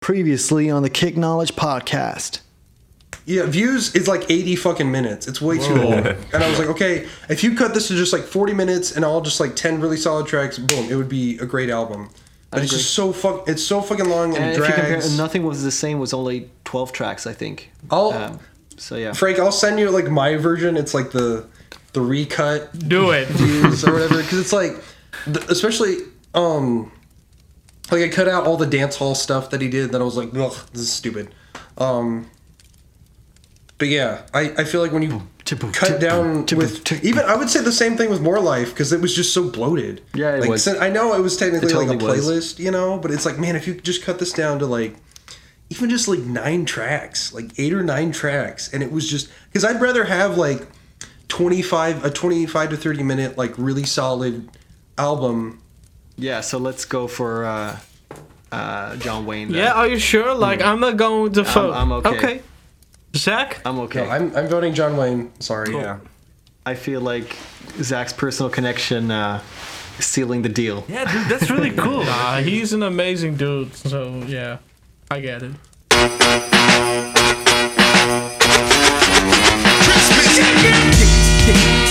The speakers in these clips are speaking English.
Previously on the Kick Knowledge podcast. Yeah, views is like 80 fucking minutes. It's way too long. And I was like, okay, if you cut this to just like 40 minutes and all just like 10 really solid tracks, boom, it would be a great album. But it's agree. just so fuck. It's so fucking long and, And it if you compare, drags. Nothing was the same was only 12 tracks, I think. I'll Um, so yeah. Frank, I'll send you like my version. It's like the the recut Do it. views or whatever because it's like, the, especially um, like I cut out all the dance hall stuff that he did. That I was like, ugh, this is stupid. Um, but yeah, I I feel like when you cut down with even I would say the same thing with More Life because it was just so bloated. Yeah, it like, was. I know it was technically It totally like a was. playlist, you know, but it's like man, if you just cut this down to like even just like nine tracks, like eight or nine tracks, and it was just because I'd rather have like twenty five a twenty five to thirty minute like really solid album. Yeah, so let's go for uh, uh, Jonwayne. then. Yeah, are you sure? Like, I'm not going to vote. I'm okay. Okay. Zach? I'm okay. No, I'm I'm voting Jonwayne. Sorry. Yeah. I feel like Zach's personal connection uh, sealing the deal. Yeah, dude, that's really cool. Nah, he's an amazing dude. So, yeah. I get it.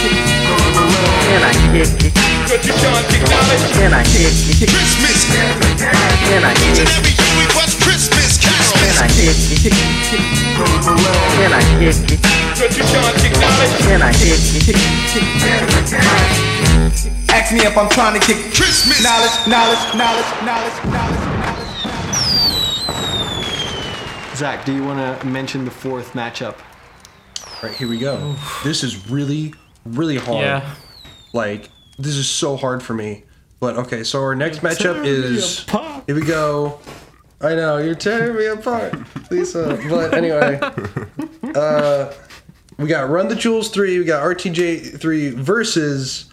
Can I kick it? Can I kick it? Christmas. Can I kick it? Every year we watch Christmas Can carols. I kick it? Can I kick it? Can I kick it? Ask me if I'm trying to kick Christmas. knowledge, knowledge, knowledge, knowledge, knowledge. Zach, do you want to mention the fourth matchup? Right here we go. This is really really hard. Yeah. Like this is so hard for me. But okay, so our next matchup is here we go. I know you're tearing me apart, Lisa. But anyway, uh, we got Run the Jewels three. We got RTJ three versus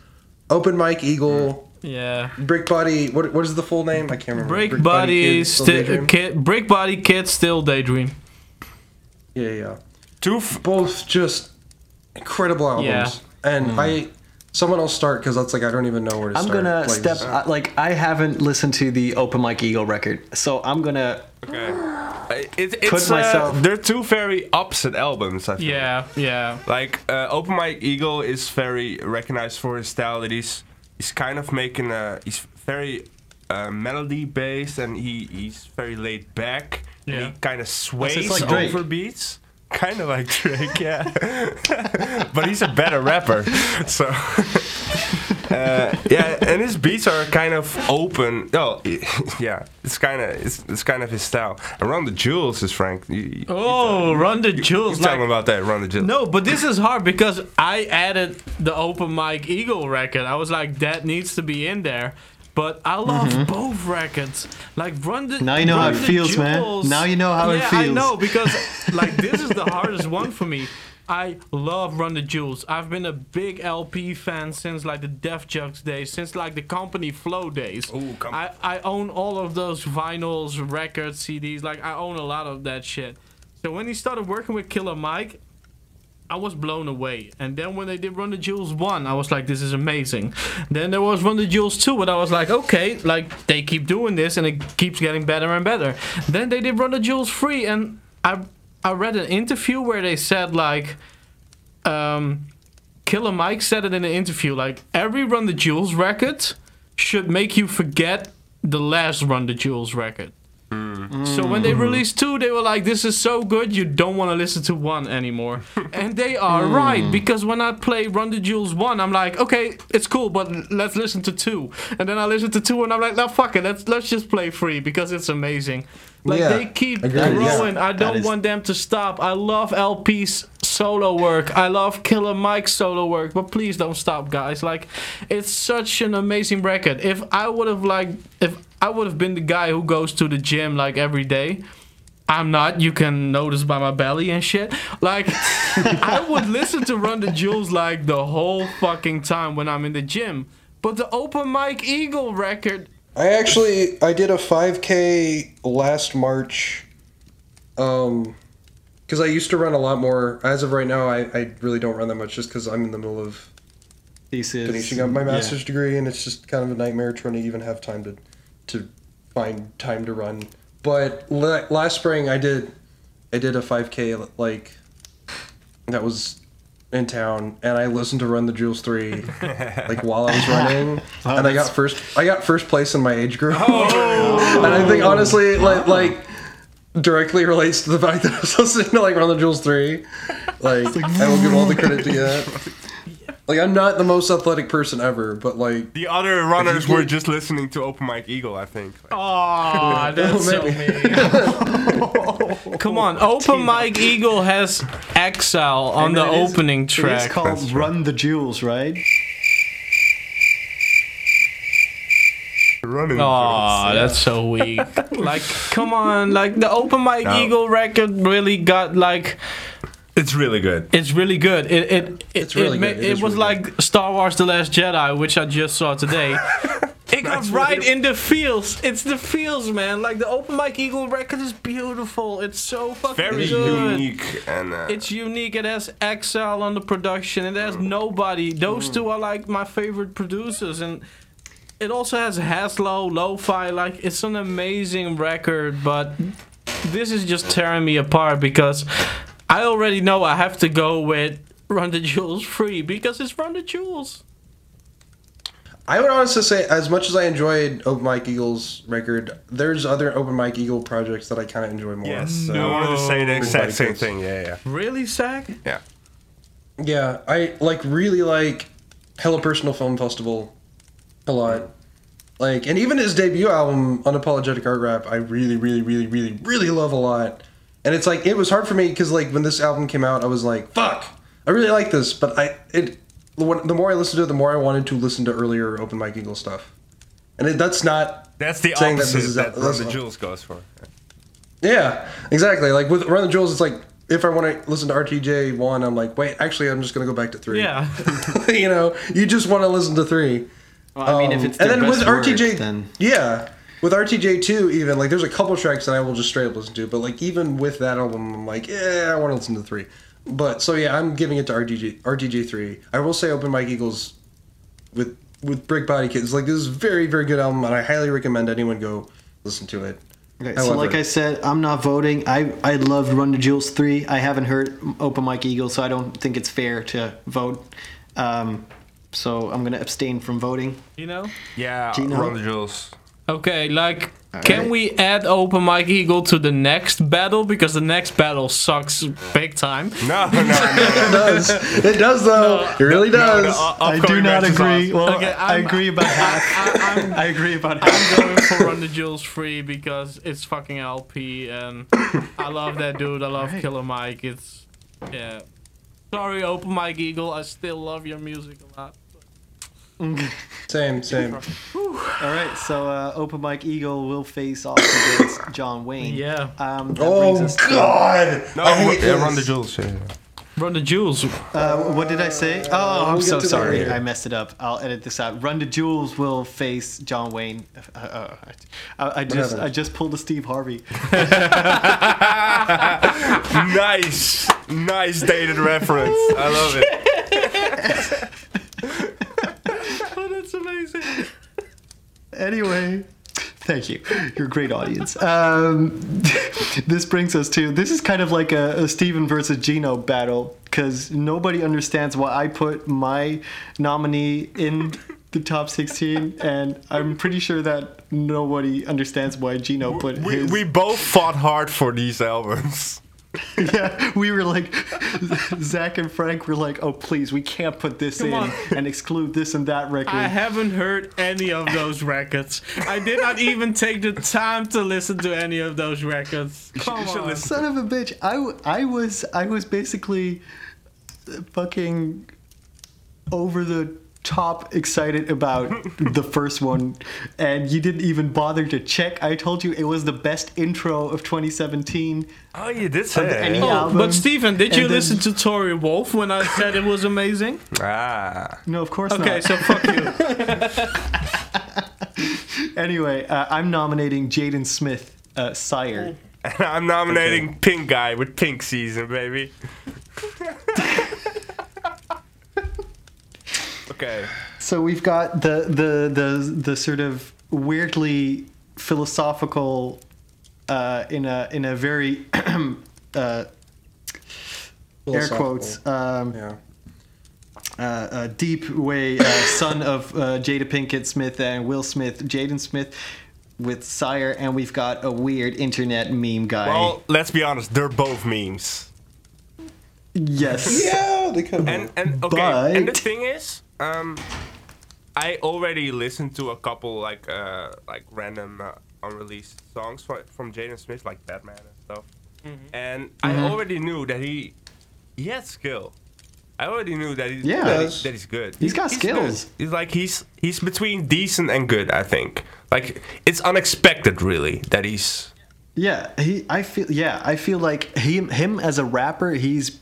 Open Mike Eagle. Yeah. Brick Body. What what is the full name? I can't remember. Brick body, Kid, Still still kid, brick body, kid, still daydream. Yeah, yeah. Two f- Both just incredible albums. Yeah. And I, someone else start because that's like I don't even know where to start. I'm start. gonna Like, step I- like I haven't listened to the Open Mike Eagle record, so I'm gonna it, it's Put uh, myself- they're two very opposite albums. I think. Yeah, yeah. Like uh, Open Mike Eagle is very recognized for his style. That he's he's kind of making a he's very uh, melody based and he he's very laid back. And Yeah. he kind of sways like Drake. over beats. Kind of like Drake, yeah. but he's a better rapper, so. Uh, yeah, and his beats are kind of open. Oh, yeah, it's kind of it's, it's kind of his style. Around the Jewels is Frank. You, you, Oh, run the you jewels. tell Like, him about that. Run the Jewels. no, but this is hard because I added the open Mike Eagle record. I was like, that needs to be in there. But I love both records. Like run the Mm-hmm. Now you know how it the feels, man. Jewels. Now you know how it yeah, I feels. know because like this is the hardest one for me. I love Run the Jewels. I've been a big El-P fan since like the Def Jux days, since like the Company Flow days. Ooh, com- I, I own all of those vinyls, records, CDs. Like I own a lot of that shit. So when he started working with Killer Mike, I was blown away. And then when they did Run the Jewels 1, I was like, this is amazing. Then there was Run the Jewels 2, and I was like, okay, like they keep doing this and it keeps getting better and better. Then they did Run the Jewels 3, and I I read an interview where they said like um Killer Mike said it in an interview, like every Run the Jewels record should make you forget the last Run the Jewels record. So when they mm. released two, they were like, "This is so good, you don't want to listen to one anymore." and they are right mm. because when I play Run the Jewels one, I'm like, "Okay, it's cool, but let's listen to two. And then I listen to two, and I'm like, "No, fuck it, let's let's just play three because it's amazing." Like Yeah, they keep agreed, yeah. growing. I don't is- want them to stop. I love El-P's solo work. I love Killer Mike's solo work, but please don't stop, guys. Like, it's such an amazing record. If I would have like, if I would have been the guy who goes to the gym like every day. I'm not. You can notice by my belly and shit. Like, I would listen to Run the Jewels like the whole fucking time when I'm in the gym. But the Open Mike Eagle record, I actually I did a 5K last March, um, because I used to run a lot more. As of right now, I, I really don't run that much just because I'm in the middle of thesis. finishing up my yeah. master's degree, and it's just kind of a nightmare trying to even have time to to find time to run. but la- last spring I did, I did a 5K like, that was in town, and I listened to Run the Jewels three, like while I was running, and I got first. I got first place in my age group, oh, and I think honestly, like like directly relates to the fact that I was listening to like Run the Jewels three. Like I will give all the credit to that. Like I'm not the most athletic person ever, but like The other runners were just listening to Open Mike Eagle, I think. Oh, that's so mean. Come on, Open Mike Eagle has Exile on And the it is- opening track. It is track. called Run the Jewels, right? Running. Oh, that's so weak. like, come on, like the Open Mike No. Eagle record really got like It's really good. it's really good. It it it, It's really it, good. It it is was really like Star Wars: The Last Jedi, which I just saw today. It got right in the feels. It's the feels, man. Like the Open Mike Eagle record is beautiful. It's so fucking Very good. unique and uh, It's unique. It has Exile on the production. It has nobody. Those two are like my favorite producers, and it also has Has-Lo, Lo-Fi. Like it's an amazing record, but this is just tearing me apart because I already know I have to go with Run the Jewels free because it's Run the Jewels. I would honestly say, as much as I enjoyed Open Mike Eagle's record, there's other Open Mike Eagle projects that I kind of enjoy more. yes. So, I wanted to say the exact same thing. Yeah, yeah, Really, Zach? yeah. yeah, I like really like Hella Personal Film Festival a lot. Like, and even his debut album, Unapologetic Art Rap, I really, really, really, really, really love a lot. And it's like it was hard for me because like when this album came out, I was like, "Fuck, I really like this," but I it the more I listened to it, the more I wanted to listen to earlier Open Mike Eagle stuff. And it, that's not That's the Saying that opposite this that, is- Run the Jewels goes for. Yeah, exactly. Like with Run the Jewels, it's like if I want to listen to RTJ one, I'm like, wait, actually, I'm just gonna go back to three. Yeah. you know, you just want to listen to three. Well, I mean, if Um, it's their and then best with work, RTJ, then yeah, with RTJ two, even like there's a couple tracks that I will just straight up listen to, but like even with that album, I'm like, yeah, I want to listen to three. But so yeah, I'm giving it to RTJ RTJ three. I will say, Open Mike Eagles with with Brick Body Kids, like this is a very very good album, and I highly recommend anyone go listen to it. Okay, so like I said, I'm not voting. I I loved Run the Jewels three. I haven't heard Open Mike Eagle, so I don't think it's fair to vote. Um, so I'm gonna abstain from voting. You know? Yeah, Gino? Run the Jewels. Okay, like, can Alright. we add Open Mike Eagle to the next battle? Because the next battle sucks big time. No, no, no. it does. It does though. it really does. the u- upcoming match is awesome. Well, Okay, I agree about half. I, I'm, I agree about half. I'm going for Run the Jewels free because it's fucking El-P and I love that dude. I love Killer Mike. It's yeah. Sorry, Open Mike Eagle. I still love your music a lot. Mm. Same, same. All right, so uh, Open Mike Eagle will face off against Jonwayne. Yeah. Um, that brings Oh us to- God! No, I hate yeah, Run the this. Jewels. Yeah. Run the Jewels. Uh, what did I say? Oh, I'm we'll so get to that sorry. later. I messed it up. I'll edit this out. Run the Jewels will face Jonwayne. Uh, uh, I, I just happened? I just pulled a Steve Harvey. nice, nice dated reference. I love it. Oh, that's amazing. Anyway, thank you. You're a great audience. Um, this brings us to this is kind of like a, a Steven versus Gino battle because nobody understands why I put my nominee in the top 16, and I'm pretty sure that nobody understands why Gino put We, his. we both fought hard for these albums. yeah, we were like, Zach and Frank were like, oh please, we can't put this in on. and exclude this and that record. I haven't heard any of those records. I did not even take the time to listen to any of those records. Come on. Son of a bitch! I, w- I was I was basically fucking over the top excited about the first one, and you didn't even bother to check. I told you it was the best intro of 2017. Oh, you did say Of that. Oh, but Stephen, did and you then- listen to Tori Wolf when I said it was amazing? Ah. No, of course Okay, not. Okay, so fuck you. anyway, uh, I'm nominating Jaden Smith, uh, Sire. And I'm nominating Pink Guy with Pink Season, baby. Okay. So we've got the the the the sort of weirdly philosophical uh, in a in a very uh, air quotes um, Yeah. uh, uh, deep way, uh, son of uh, Jada Pinkett Smith and Will Smith, Jaden Smith with Sire, and we've got a weird internet meme guy. Well, let's be honest, they're both memes. yes. Yeah, they could. And and okay, and the thing is, um, I already listened to a couple like uh like random uh, unreleased songs from from Jaden Smith, like Batman and stuff. And I already knew that he he had skill. I already knew that he's Yeah. that, he- that he's good. He's got good. skills. He's like he's he's between decent and good. I think like it's unexpected really that he's Yeah, he. I feel. Yeah, I feel like him. Him as a rapper, he's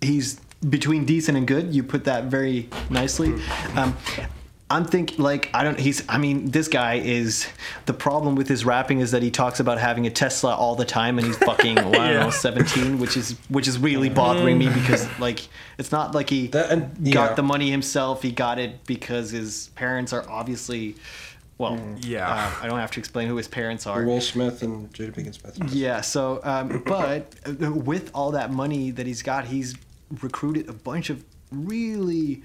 he's between decent and good. You put that very nicely. Um, I'm thinking like I don't. He's. I mean, this guy is. The problem with his rapping is that he talks about having a Tesla all the time, and he's fucking. well, I don't know, 17, which is which is really bothering me because like it's not like he That- and- got yeah. the money himself. He got it because his parents are obviously. Well, Yeah. uh, I don't have to explain who his parents are. Will Smith and Jada Pinkett Smith. Yeah. So, um, but uh, with all that money that he's got, he's recruited a bunch of really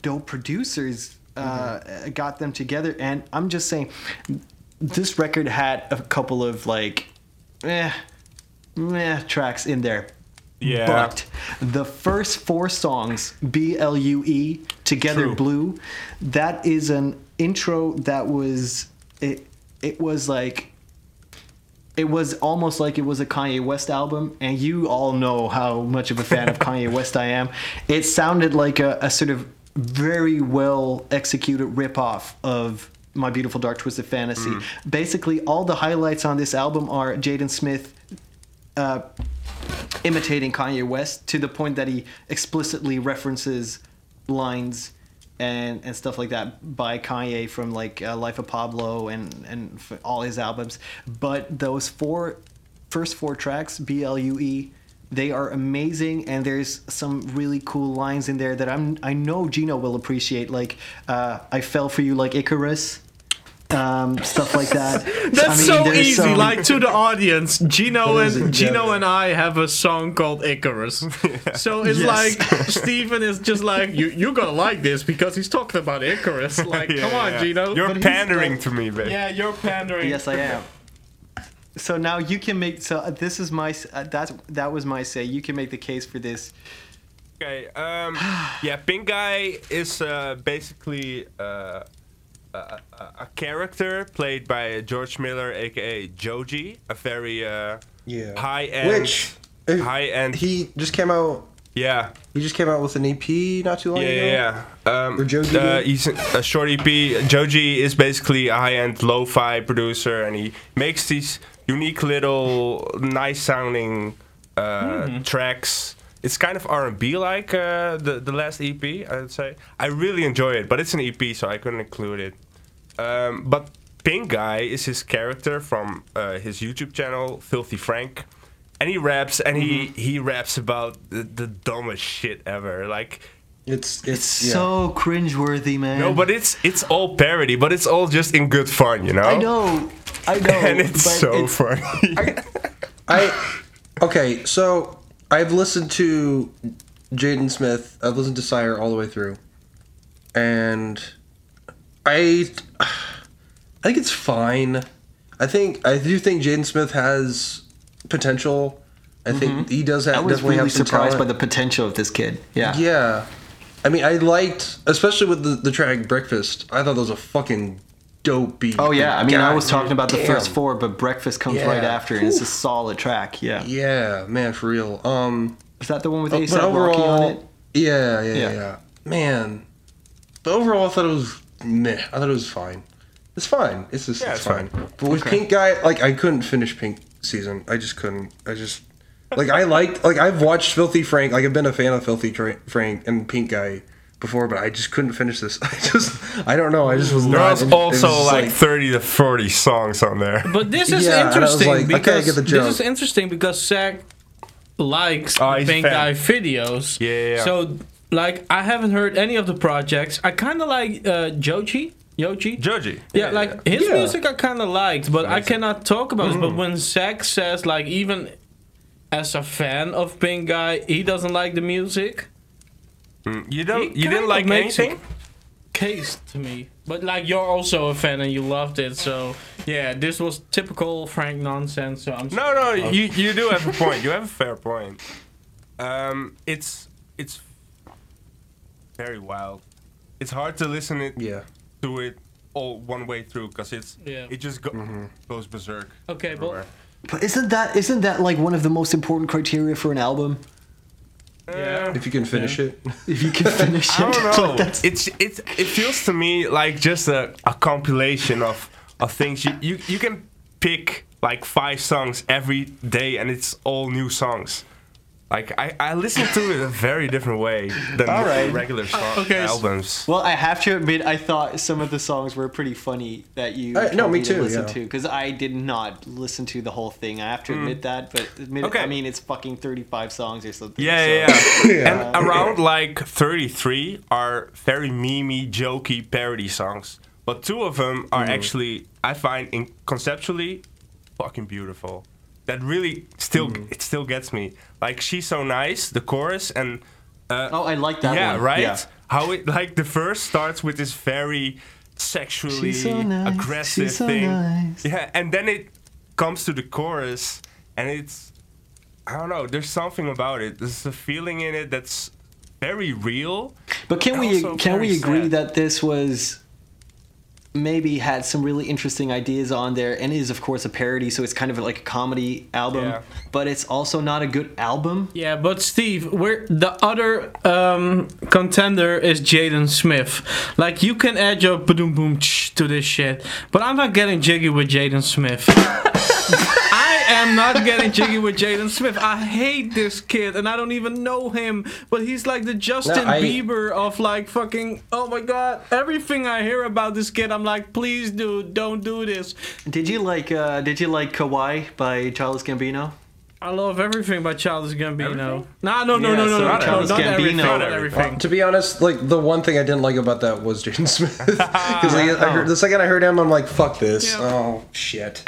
dope producers. Uh, Got them together, and I'm just saying, this record had a couple of like, eh, meh tracks in there. Yeah. But the first four songs, B L U E, Together True. Blue, that is an intro that was it it was like it was almost like it was a Kanye West album, and you all know how much of a fan of Kanye West I am. It sounded like a, a sort of very well executed ripoff of My Beautiful Dark Twisted Fantasy. Basically, all the highlights on this album are Jaden Smith uh, imitating Kanye West to the point that he explicitly references lines and and stuff like that by Kanye from like uh, Life of Pablo and and all his albums. But those four first four tracks, B L U E, they are amazing, and there's some really cool lines in there that I'm I know Gino will appreciate. Like uh, I fell for you like Icarus. Um, stuff like that. That's I mean, so easy. some- Like to the audience, Gino and Gino yeah. and I have a song called Icarus. So it's Yes. like Stephen is just like you. You're gonna like this because he's talking about Icarus. Like, Yeah, come on, yeah. Gino. You're But pandering like- to me, babe. yeah, you're pandering. Yes, I am. So now you can make. So uh, this is my. Uh, that's that was my say. You can make the case for this. Okay. Um, yeah, Pink Guy is uh, basically uh, a, a, a character played by George Miller, aka Joji, a very uh, Yeah. high end, Which high end. he just came out. yeah, He just came out with an EP not too long yeah, ago. yeah. yeah. Um, Or Joji uh, he's a short EP. Joji is basically a high end lo-fi producer, and he makes these unique little, nice sounding uh, tracks. It's kind of R and B like uh, the the last EP, I would say. I really enjoy it, but it's an EP, so I couldn't include it. Um, but Pink Guy is his character from uh, his YouTube channel, Filthy Frank, and he raps and he he raps about the, the dumbest shit ever. Like It's it's, It's yeah. so cringeworthy, man. no, but it's it's all parody, but it's all just in good fun, you know. I know, I know, and it's so it's- funny. I okay, so I've listened to Jaden Smith. I've listened to Sire all the way through, and I I think it's fine. I think I do think Jaden Smith has potential. I think he does have. Mm-hmm. I was definitely really surprised by the potential of this kid. Yeah. Yeah. I mean, I liked, especially with the, the track Breakfast, I thought that was a fucking dope beat. Oh yeah, I mean, I was talking about the first four, but Breakfast comes right after, and it's a solid track. Yeah. Yeah, man, for real. Um, Is that the one with but ASAP Rocky on it? Yeah, yeah, Yeah. yeah, Man. But overall, I thought it was meh. I thought it was fine. It's fine. It's just Yeah, it's, it's fine. fine. But with Okay. Pink Guy, like I couldn't finish Pink season. I just couldn't. I just like I liked like I've watched Filthy Frank. Like I've been a fan of Filthy Tra- Frank and Pink Guy before, but I just couldn't finish this. I just I don't know. I just was There not. was it- it also was like, like 30 to 40 songs on there. But this is Yeah, and I was interesting like, because get the this is interesting because Zach likes Oh, Pink fan. Guy videos. Yeah, yeah, yeah. So like I haven't heard any of the projects. I kind of like uh, Joji. Yoji. Joji. Yeah, like his Yeah. music I kind of liked, but I cannot talk about it. But when Zach says like even as a fan of Pink Guy, he doesn't like the music. Mm, you don't. You didn't like makes anything. Case to me, but like you're also a fan and you loved it, so yeah, this was typical Frank nonsense. So I'm No, no, you you do have a point. You have a fair point. Um, it's it's very wild. It's hard to listen it Yeah. to it all one way through because it's Yeah. it just go, goes berserk. okay, but. But isn't that isn't that like one of the most important criteria for an album? Yeah, If you can finish it. If you can finish it, I don't know. Like, that's- it's it's it feels to me like just a, a compilation of of things. You, you you can pick like five songs every day and it's all new songs. Like I, I listen to it a very different way than All right. regular uh, song, okay, albums. Well, I have to admit, I thought some of the songs were pretty funny that you Uh, no, told me to too, listen yeah. to because I did not listen to the whole thing. I have to mm. admit that, but admit, Okay. I mean, it's fucking thirty-five songs or something. Yeah, so- yeah, yeah. And around like 33 are very memey, jokey parody songs. But two of them are mm. actually, I find, in conceptually, fucking beautiful. That really still, it still gets me. Like she's so nice, the chorus, and uh, Oh, I like that yeah, one. right. Yeah. How it like the verse starts with this very sexually She's so nice, aggressive she's so thing. nice. Yeah, and then it comes to the chorus, and it's I don't know. There's something about it. There's a feeling in it that's very real. But can we can we agree sad. that this was maybe had some really interesting ideas on there and is of course a parody, so it's kind of like a comedy album, Yeah. but it's also not a good album. Yeah, but Steve, where the other um, contender is Jaden Smith. Like you can add your boom boom to this shit, but I'm not getting jiggy with Jaden Smith. I am not getting jiggy with Jaden Smith. I hate this kid, and I don't even know him. But he's like the Justin I- Bieber of like fucking. Oh my god! Everything I hear about this kid, I'm like, please, dude, don't do this. Did you like uh, Did you like Kauai by Charles Gambino? I love everything by Childish Gambino. Everything? Nah, no, no, Yeah, no, no, so no, no, Childish not everything, Gambino- not Not everything. To be honest, like the one thing I didn't like about that was Jaden Smith. Because I, I heard the second I heard him, I'm like, "Fuck this!" Yeah. Oh shit!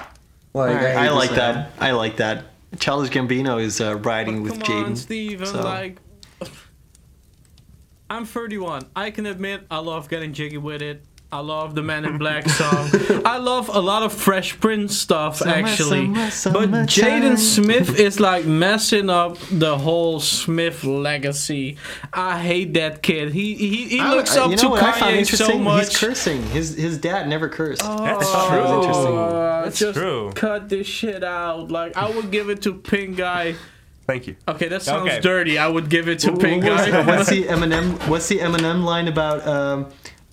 Like I, hate like this that. I like that. Charles Gambino is uh, riding with Come on, Jaden. Steve. I'm so- like, I'm 31. I can admit I love getting jiggy with it. I love the Man in Black song. I love a lot of Fresh Prince stuff Summer, actually. summer, but. Jaden Smith is like messing up the whole Smith legacy. I hate that kid. He he, he I- looks I- up you know to what I found Kanye so much. He's cursing. His his dad never cursed. That's Oh, true. interesting. That's just true. cut this shit out. Like I would give it to Pink Guy. Thank you. Okay, that sounds Okay. dirty. I would give it to Pink Guy. what's the Eminem? What's the Eminem line about? Um,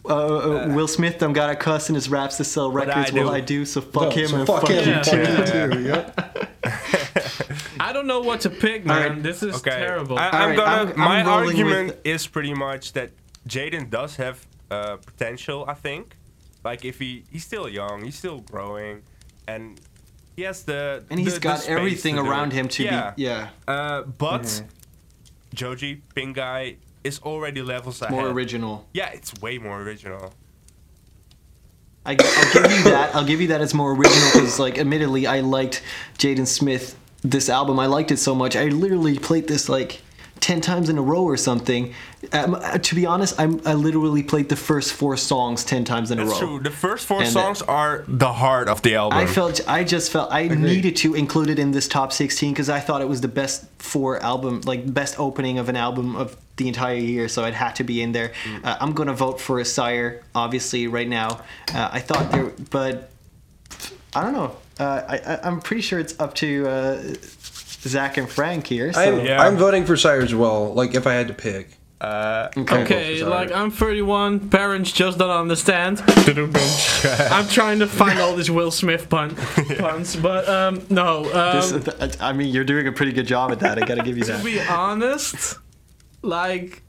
uh, uh, Will Smith don't got a cuss in his raps to sell records. do. Well, I do. So fuck No, him so and fuck fuck, him, you Yeah. too. fuck too. Yep. I don't know what to pick, man. Alright. This is Okay. terrible. I, I'm right, gonna. I'm- I'm my argument with- is pretty much that Jaden does have uh, potential. I think. Like if he he's still young, he's still growing, and he has the And he's the- the got space everything around him to yeah. be. Yeah. Uh, but Joji Pink Guy is already levels ahead. More original. Yeah, it's way more original. I, I'll give you that. I'll give you that. It's more original because, like, admittedly, I liked Jaden Smith. This album, I liked it so much. I literally played this like ten times in a row or something. Um, uh, to be honest, I'm, I literally played the first four songs ten times in a That's row. true. The first four And, uh, songs are the heart of the album. I felt I just felt I needed to include it in this top 16 because I thought it was the best four album like best opening of an album of the entire year so it had to be in there. Mm. Uh, I'm gonna vote for a Sire obviously right now. Uh, I thought there but I don't know. Uh, I, I I'm pretty sure it's up to uh, Zach and Frank here. So. I'm, Yeah. I'm voting for Sire as well. Like if I had to pick. Okay, Sorry. like I'm 31. Parents just don't understand. I'm trying to find all these Will Smith pun puns, but um, no. Um, This- I mean, you're doing a pretty good job at that. I gotta give you that. to that. be honest, like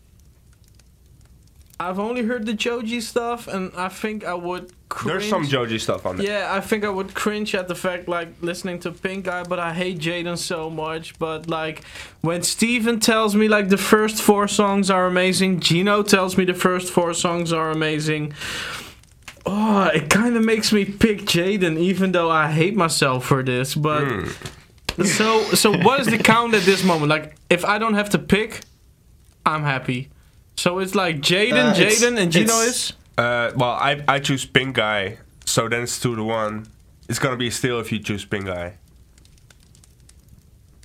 I've only heard the Joji stuff, and I think I would. Cringe. There's some Joji stuff on there. Yeah, I think I would cringe at the fact like listening to Pink Eye, but I hate Jaden so much. But like when Steven tells me like the first four songs are amazing, Gino tells me the first four songs are amazing. Oh, it kind of makes me pick Jaden, even though I hate myself for this. But so, so what is the count at this moment? Like, if I don't have to pick, I'm happy. So it's like Jaden, Uh, Jaden, and Gino is. Uh, well, I I choose pink guy, so then it's two to one. It's gonna be a steal if you choose pink guy.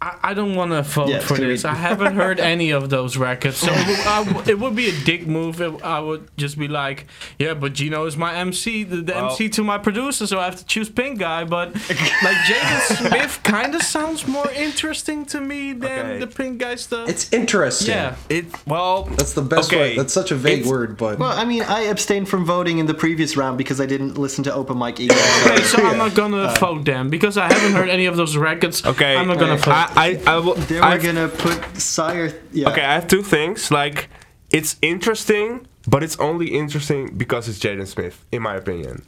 I, I don't want to vote Yeah, for this. I haven't heard any of those records, so it would, I w- it would be a dick move. If I would just be like, yeah, but Gino is my MC, the, the Well- MC to my producer, so I have to choose Pink Guy. But like Jaden Smith kind of sounds more interesting to me than Okay. the Pink Guy stuff. It's interesting. yeah. It well, That's the best Okay, way. That's such a vague it's- word, but Well, I mean, I abstained from voting in the previous round because I didn't listen to Open Mike Eagle. Okay, so I'm not gonna uh, vote them because I haven't heard any of those records. okay. I'm not gonna vote. I I, I will. Then we're I've- gonna put Sire. Yeah. Okay, I have two things. Like, it's interesting, but it's only interesting because it's Jaden Smith, in my opinion.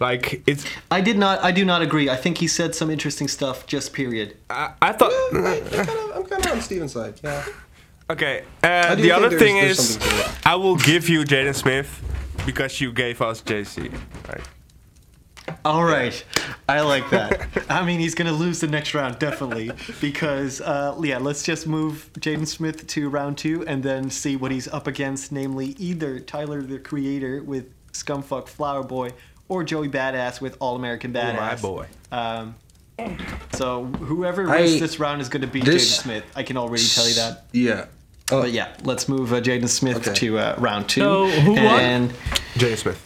Like, it's. I did not. I do not agree. I think he said some interesting stuff. Just period. I, I thought. I'm kind of on Steven's side. Yeah. Okay. Uh, the other there's- thing there's is, something to it. I will give you Jaden Smith because you gave us JC. Right. All right, I like that. I mean, he's gonna lose the next round definitely because uh, yeah. Let's just move Jaden Smith to round two and then see what he's up against, namely either Tyler the Creator with Scumfuck Flower Boy or Joey Badass with All American Badass. my boy. Um, so whoever wins I- this round is gonna be Jaden Smith. I can already tell you that. Yeah. Oh, But yeah, let's move uh, Jaden Smith Okay. to uh, round two. So, who won? and Jaden Smith.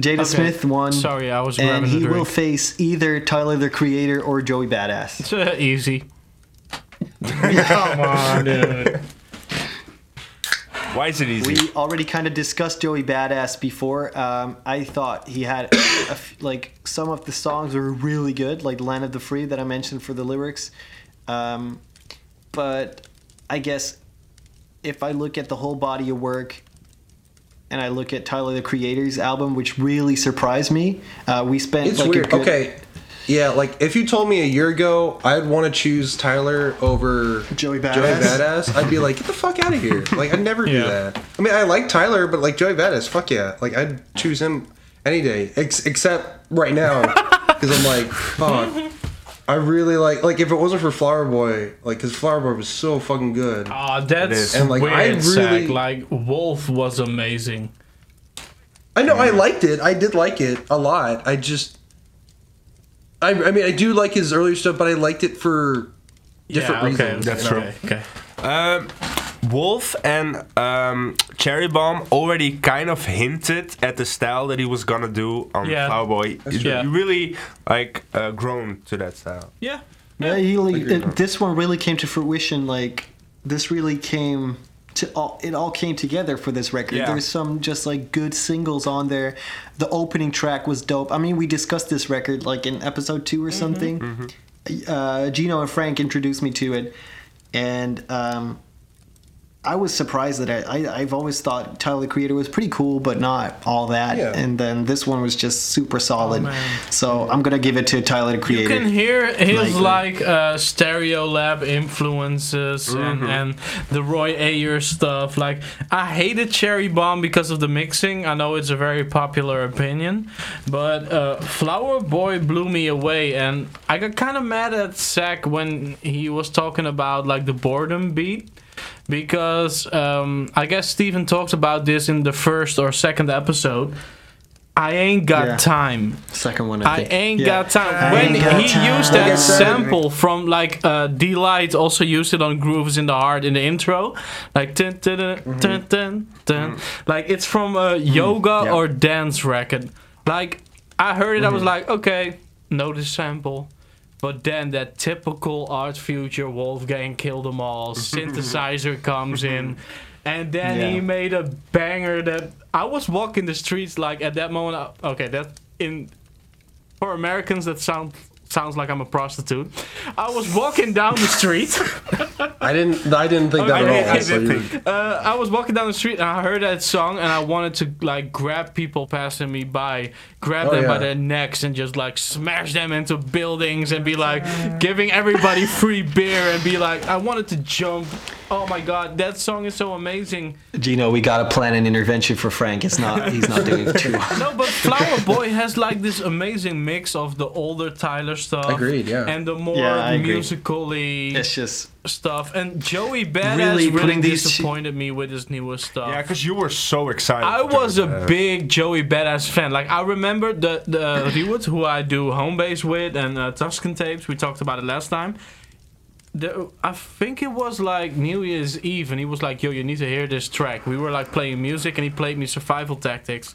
Jaden Okay. Smith won. Sorry, I was And grabbing he the will face either Tyler the Creator or Joey Badass. It's uh, easy. Come on, dude. Why is it easy? We already kind of discussed Joey Badass before. Um, I thought he had a f- like some of the songs were really good, like "Land of the Free" that I mentioned for the lyrics. Um, but I guess if I look at the whole body of work and I look at Tyler the Creator's album, which really surprised me, uh, we spent It's like weird. a good, Okay. Yeah, like if you told me a year ago I'd want to choose Tyler over Joey Joey Badass. Badass, I'd be like, get the fuck out of here. Like I'd never do that. I mean, I like Tyler, but like Joey Badass, fuck yeah. Like I'd choose him any day, ex- except right now because I'm like, fuck. I really like like if it wasn't for Flower Boy, like because Flower Boy was so fucking good. Oh, that's. And, like, weird, I really- Zach. Like Wolf was amazing. I know I liked it. I did like it a lot. I just, I, I mean, I do like his earlier stuff, but I liked it for different yeah, okay, reasons. That's okay, Okay. Um, Wolf and um, Cherry Bomb already kind of hinted at the style that he was gonna do on Yeah. Flower Boy. He he really like uh, grown to that style. Yeah. Yeah, he really, it, this one really came to fruition. Like this really came to all. It all came together for this record. Yeah. There's some just like good singles on there. The opening track was dope. I mean, we discussed this record like in episode two or something. Uh, Gino and Frank introduced me to it, and um, I was surprised that I, I I've always thought Tyler the Creator was pretty cool, but not all that. Yeah. And then this one was just super solid. man. so I'm gonna give it to Tyler the Creator. You can hear his Like- like uh, Stereolab influences and, and the Roy Ayer stuff. Like I hated Cherry Bomb because of the mixing. I know it's a very popular opinion, but uh, Flower Boy blew me away, and I got kind of mad at Zach when he was talking about like the boredom beat. Because um, I guess Steven talked about this in the first or second episode. I ain't got Yeah. time. Second one, I, I think. ain't Yeah. got time. I when got he time. used that sample from like uh, Deee-Lite, also used it on Groove Is in the Heart in the intro, like dun, dun, dun, Mm-hmm. dun, dun, dun. like it's from a yoga Mm, yeah. or dance record. Like I heard it, I was Mm-hmm. like, okay, know the sample. But then that typical Odd Future Wolfgang kill them all synthesizer comes in, and then he made a banger that I was walking the streets like at that moment. I- Okay, that in for Americans that sound sounds like I'm a prostitute. I was walking down the street. I didn't. I didn't think that at all. I so you're- think- uh, I was walking down the street and I heard that song and I wanted to like grab people passing me by, grab Oh, them by their necks and just like smash them into buildings and be like giving everybody free beer and be like I wanted to jump Oh my god, that song is so amazing. Gino, we gotta plan an intervention for Frank. It's not. He's not doing too well. No, but Flower Boy has like this amazing mix of the older Tyler stuff. Agreed, yeah. And the more Yeah, musically It's just stuff. And Joey Badass Really really, putting these disappointed me with his newest stuff. Yeah, because you were so excited. I was a Badass. big Joey Badass fan. Like I remember the the Rewood who I do home base with and uh, Tuscan tapes. We talked about it last time. The, I think it was like New Year's Eve, and he was like, "Yo, you need to hear this track." We were like playing music, and he played me Survival Tactics.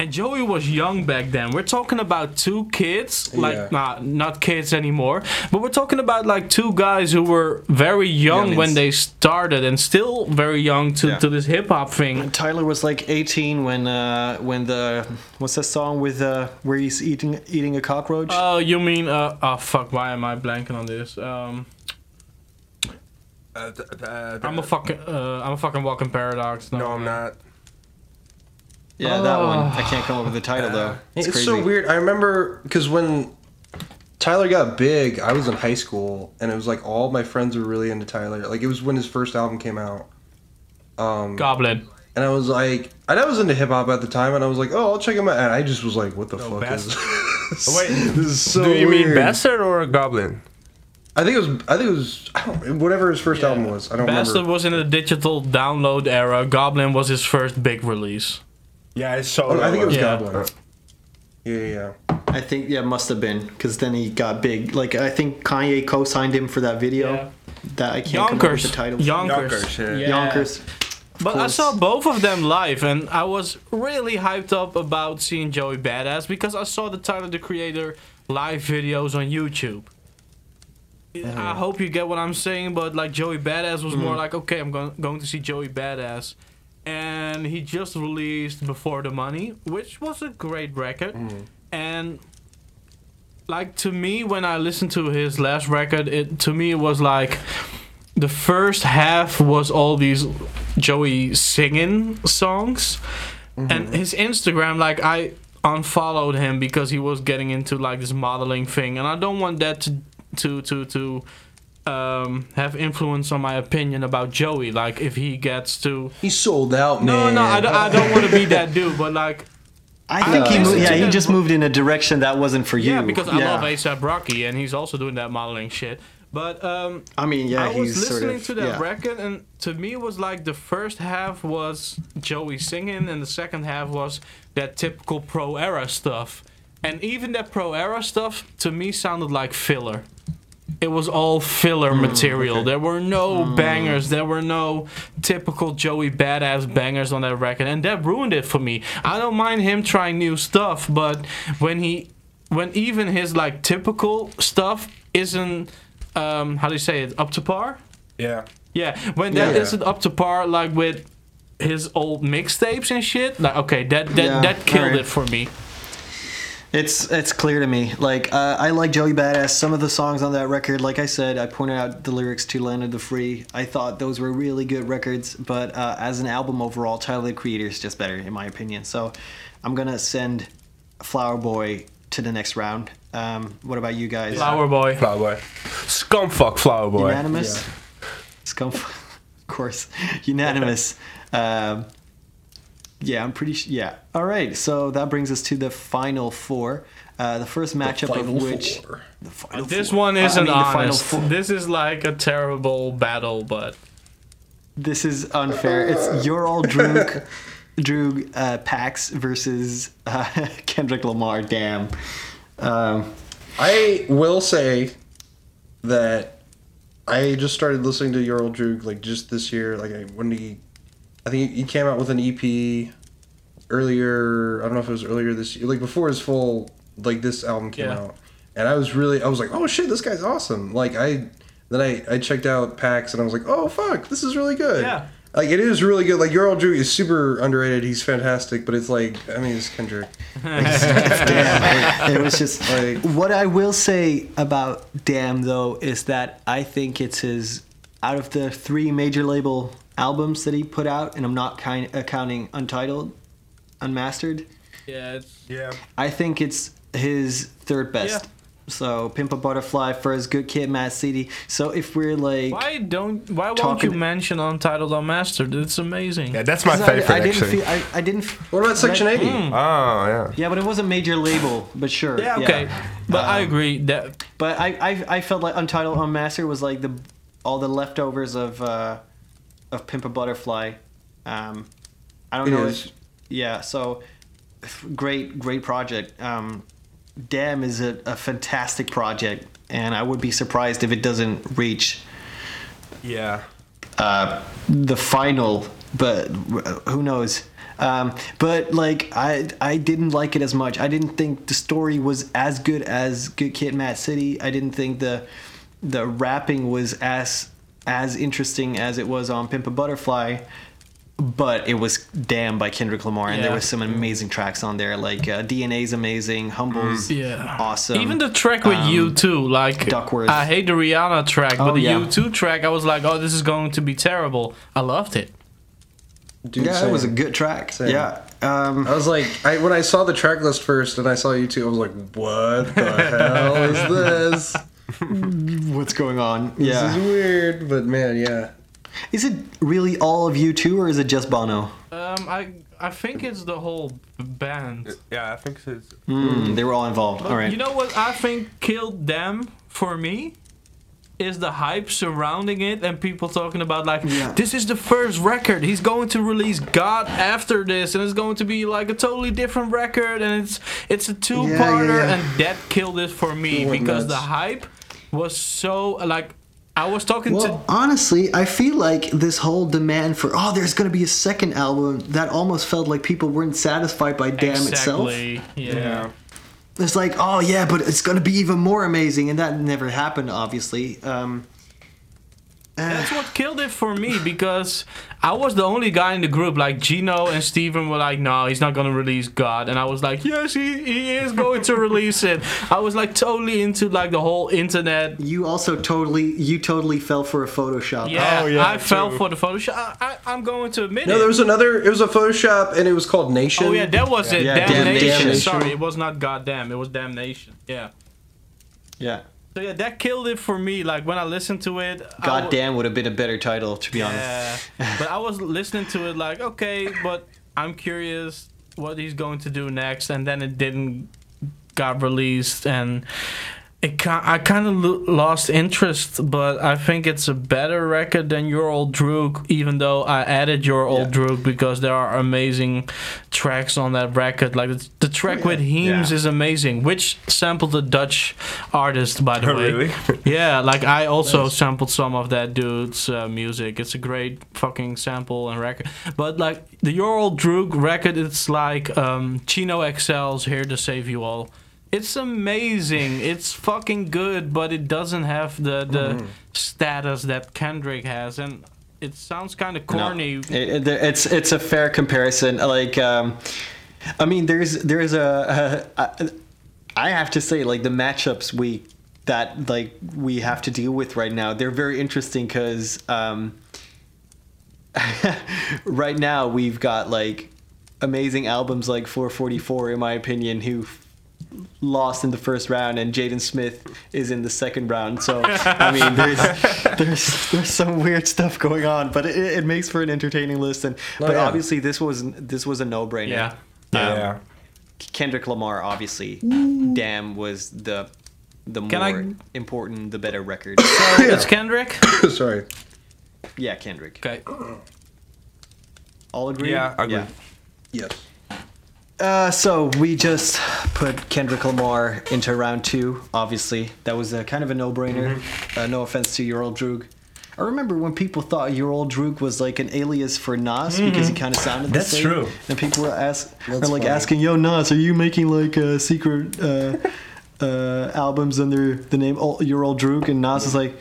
And Joey was young back then. We're talking about two kids, like Yeah. nah, not kids anymore, but we're talking about like two guys who were very young when they started, and still very young to, Yeah. to this hip hop thing. Tyler was like 18 when uh when the what's that song with uh where he's eating eating a cockroach. Oh, you mean uh oh fuck? Why am I blanking on this? Um, Uh, th- th- I'm a fucking uh, I'm a fucking walking paradox. No, I'm not. yeah, that one. I can't come up with the title though. It's, It's, crazy. so weird. I remember because when Tyler got big, I was in high school, and it was like all my friends were really into Tyler. Like it was when his first album came out. Um, Goblin. and I was like, and I was into hip hop at the time, and I was like, oh, I'll check him out. And I just was like, what the fuck Bastard. is? Oh, wait, this is so do you mean weird. Bastard or Goblin? I think it was. I think it was. I don't, whatever his first album was. I don't Bastard remember. was in the digital download era. Goblin was his first big release. Yeah, I saw. Oh, I think it was Yeah. Goblin. Yeah, yeah, yeah. I think yeah, must have been because then he got big. Like I think Kanye co-signed him for that video. Yeah. That I can't come up with the title. Yonkers. Yonkers, yeah. Yonkers. But I saw both of them live, and I was really hyped up about seeing Joey Badass because I saw the Tyler the Creator live videos on YouTube. I hope you get what I'm saying, but like Joey Badass was more mm. like, okay, I'm going going to see Joey Badass, and he just released Before the Money, which was a great record, mm. and like to me when I listened to his last record, it to me it was like the first half was all these Joey singing songs, mm-hmm. and his Instagram like I unfollowed him because he was getting into like this modeling thing, and I don't want that to to to to um, have influence on my opinion about Joey. Like if he gets to He sold out, no man. no I, don't- I don't want to be that dude, but like I think he Uh, moved, yeah he just vo- moved in a direction that wasn't for you. yeah because I Yeah. love ASAP Rocky and he's also doing that modeling shit. But um, I mean, yeah, I was he's sort listening of to that yeah. record, and to me, it was like the first half was Joey singing, and the second half was that typical pro era stuff. And even that pro era stuff to me sounded like filler. It was all filler Hmm, material. There were no bangers. There were no typical Joey badass bangers on that record, and that ruined it for me. I don't mind him trying new stuff, but when he, when even his like typical stuff isn't, um, how do you say it, up to par? Yeah. Yeah, when that Yeah. not up to par, like with his old mixtapes and shit, like okay, that that Yeah, that killed alright. it for me. It's it's clear to me. Like uh, I like Joey Badass. Some of the songs on that record, like I said, I pointed out the lyrics to "Land of the Free." I thought those were really good records, but uh, as an album overall, Tyler the Creator is just better in my opinion. So I'm gonna send Flower Boy to the next round. Um, what about you guys? Flower Boy. Flower Boy. Scumfuck Flower Boy. Unanimous. Scum, of course, unanimous. Um, yeah, I'm pretty. Sh- yeah. All right. So that brings us to the final four. Uh, the first matchup Final of which four. the final This four. one Uh, I isn't mean, the final honest. This is like a terrible battle, but This is unfair. It's your old Droog, Droog uh, Pax versus uh, Kendrick Lamar. Damn. Um, I will say that I just started listening to Your Old Droog like just this year. Like I, when he, I think he came out with an EP earlier. I don't know if it was earlier this year, like before his full like this album came Yeah. out. And I was really, I was like, oh shit, this guy's awesome. Like I, then I I checked out PAX and I was like, oh fuck, this is really good. Yeah. Like it is really good. Like Your Old Droog is super underrated. He's fantastic, but it's like I mean it's Kendrick. damn. It, it was just. Like What I will say about Damn though is that I think it's his out of the three major label albums that he put out, and I'm not kind accounting Untitled, Unmastered. yeah, it's Yeah. I think it's his third best. Yeah. So Pimp a Butterfly first, Good Kid, Mad City. So if we're like, Why don't? Why won't you mention Untitled Unmastered? It's amazing. Yeah, that's my 'Cause I- favorite I, didn't actually. feel, I, I didn't. f- What about Section that- 80? Hmm. Oh yeah. Yeah, but it was a major label. But sure. yeah, okay. But I agree that But I, I, I felt like Untitled Unmastered was like the all the leftovers of uh, of Pimp a Butterfly. Um, I don't It know. is. If, yeah. So great, great project. Um, Damn is a, a fantastic project, and I would be surprised if it doesn't reach Yeah. uh, the final, but who knows? Um, but like I, I didn't like it as much. I didn't think the story was as good as Good Kid, Mad City. I didn't think the the rapping was as as interesting as it was on Pimp a Butterfly. But it was Damn by Kendrick Lamar, and there Yeah. was some amazing tracks on there. Like uh, DNA's amazing, Humble's Yeah. awesome. even the track with you too, like Duckworth. I hate the Rihanna track, but Oh, the yeah. U2 track, I was like, oh, this is going to be terrible. I loved it. Dude, yeah, it was a good track. Same. Yeah. Um, I was like, I when I saw the track list first and I saw U2, I was like, what the hell is this? what's going on? This is weird, but man, yeah. Is it really all of U2, or is it just Bono? Um, I I think it's the whole band. Yeah, I think so. Mm, they were all involved. But all right. You know what I think killed them for me? Is the hype surrounding it and people talking about like Yeah. this is the first record he's going to release God after this and it's going to be like a totally different record and it's it's a two-parter yeah. and that killed it for me It went because the hype was so like I was talking well, honestly, I feel like this whole demand for oh, there's gonna be a second album that almost felt like people weren't satisfied by to Damn itself. exactly yeah. It's like oh yeah, but it's gonna be even more amazing, and that never happened, obviously. Um, That's eh. what killed it for me because I was the only guy in the group. Like Gino and Steven were like, "No, he's not gonna release God," and I was like, "Yes, he, he is going to release it." I was like totally into like the whole internet. you also totally, you totally fell for a Photoshop. Yeah, Oh, yeah, I fell true. for the Photoshop. I, I, I'm going to admit No, it. No, there was another. It was a Photoshop, and it was called Nation. oh yeah, that was it. Yeah, Damnation. Damnation. Sorry, it was not Goddamn. It was Damnation. Yeah. yeah. So yeah, that killed it for me. Like when I listened to it, I God damn would have been a better title, to be honest. Yeah, but I was listening to it like, okay, but I'm curious what he's going to do next, and then it didn't got released, and it I kind of lost interest. But I think it's a better record than Your Old Droog, even though I added Your Old Yeah. Droog because there are amazing tracks on that record. Like the, the track with Heems Yeah. is amazing, which sampled a Dutch artist, by the Oh, way. really? Yeah, like I also sampled some of that dude's uh, music. It's a great fucking sample and record. But like the Your Old Droog record, it's like um, Chino XL's Here to Save You All. It's amazing. It's fucking good, but it doesn't have the the status that Kendrick has, and it sounds kind of corny. It- it- it's it's a fair comparison. Like, um, I mean, there's there's a, a, a I have to say, like the matchups we that like we have to deal with right now, they're very interesting because um, right now we've got like amazing albums like 444, in my opinion, who lost in the first round and Jaden Smith is in the second round. So I mean there's there's there's some weird stuff going on, but it, it makes for an entertaining list and oh, but yeah. obviously this was this was a no-brainer. Yeah. Um, yeah. Kendrick Lamar obviously mm. Damn was the the Can I- more important the better record. So it's Kendrick. Sorry. yeah, Kendrick. Okay. All agree? Yeah, I agree. Yes. Uh, so we just put Kendrick Lamar into round two. Obviously, that was a kind of a no-brainer. Mm-hmm. Uh, no offense to Your Old Droog. I remember when people thought Your Old Droog was like an alias for Nas because he kind of sounded the Mm-hmm. That's true. And people were ask, were That's like funny. asking, "Yo, Nas, are you making like uh, secret uh, uh, albums under the name Ol- Your Old Droog?" And Nas is like.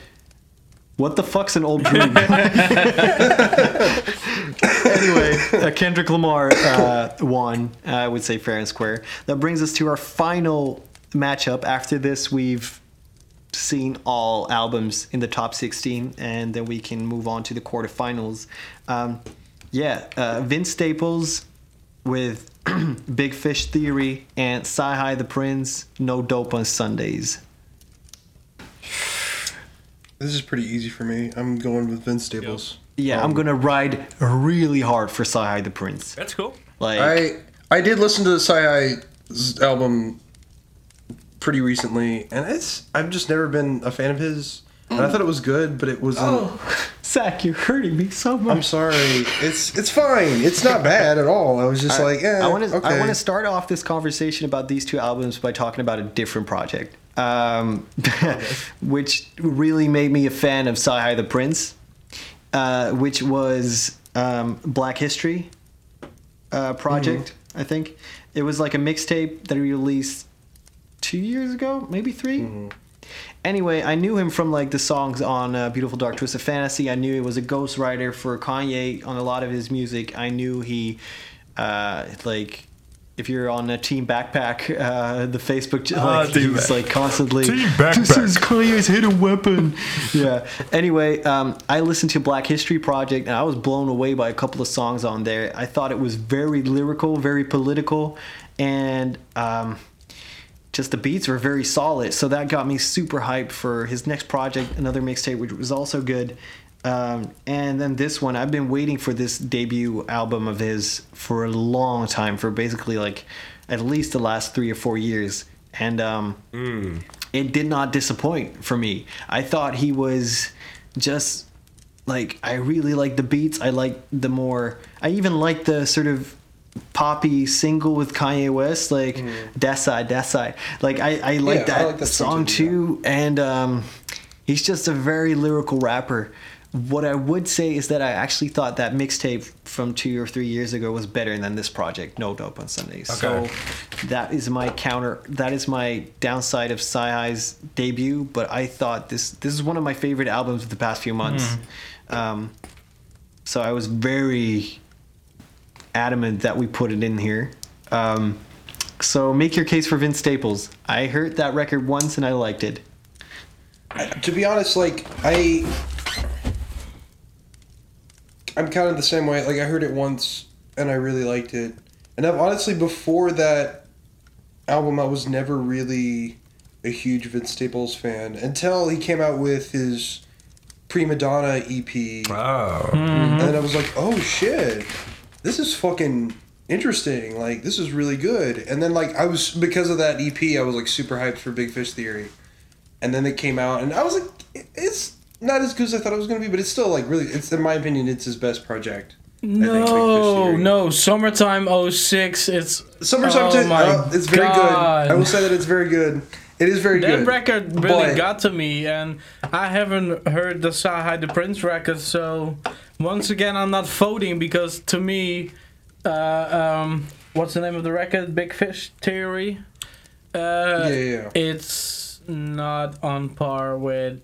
What the fuck's an old Droog? anyway, uh, Kendrick Lamar uh, won. I would say fair and square. That brings us to our final matchup. After this, we've seen all albums in the top 16, and then we can move on to the quarterfinals. Um, yeah, uh, Vince Staples with Big Fish Theory and CyHi the Prynce, No Dope on Sundays. This is pretty easy for me. I'm going with Vince Staples. Yeah, I'm gonna ride really hard for Sci the Prince. That's cool. Like, I I did listen to the Sci album pretty recently, and it's I've just never been a fan of his. And I thought it was good, but it wasn't. oh, Zach, you're hurting me so much. I'm sorry. It's it's fine. It's not bad at all. I was just like, eh, I want to okay. I want to start off this conversation about these two albums by talking about a different project, um, which really made me a fan of Sci the Prince, uh, which was um, Black History uh, project. I think it was like a mixtape that he released two years ago, maybe 3 Anyway, I knew him from like the songs on uh, "Beautiful Dark Twisted Fantasy." I knew he was a ghostwriter for Kanye on a lot of his music. I knew he, uh, like, if you're on a Team Backpack, uh, the Facebook, Ah, like, he's like constantly. Team backpack. This is Kanye's hidden weapon. yeah. Anyway, um, I listened to Black History Project and I was blown away by a couple of songs on there. I thought it was very lyrical, very political, and um, just the beats were very solid. So that got me super hyped for his next project, another mixtape, which was also good. Um, and then this one, I've been waiting for this debut album of his for a long time, for basically like at least the last three or four years. And um, it did not disappoint for me. I thought he was just like I really like the beats. I like the more. I even like the sort of poppy single with Kanye West, like that side, that side. Like I, I like Yeah, I that like that song too. And um, he's just a very lyrical rapper. What I would say is that I actually thought that mixtape from two or three years ago was better than this project, No Dope on Sundays. Okay. So that is my counter. That is my downside of CyHi's debut. But I thought this this is one of my favorite albums of the past few months. Um, so I was very adamant that we put it in here. Um, so make your case for Vince Staples. I heard that record once and I liked it. to be honest, like I, I'm kind of the same way. Like I heard it once and I really liked it, and I've honestly before that album I was never really a huge Vince Staples fan until he came out with his Prima Donna EP, Oh. Hmm. and I was like, oh shit, this is fucking interesting. Like this is really good. And then like I was because of that EP, I was like super hyped for Big Fish Theory and then it came out, and I was like, it's not as good as I thought it was gonna be, but it's still like really, it's in my opinion, it's his best project. I think, Big No, no, summertime 06. It's Summertime, Oh my uh, it's very God. good. I will say that it's very good. It is very That good. record really But- got to me, and I haven't heard the CyHi the Prynce record, so once again, I'm not voting because to me, uh, um, what's the name of the record? Big Fish Theory. Uh, Yeah, yeah, yeah. It's not on par with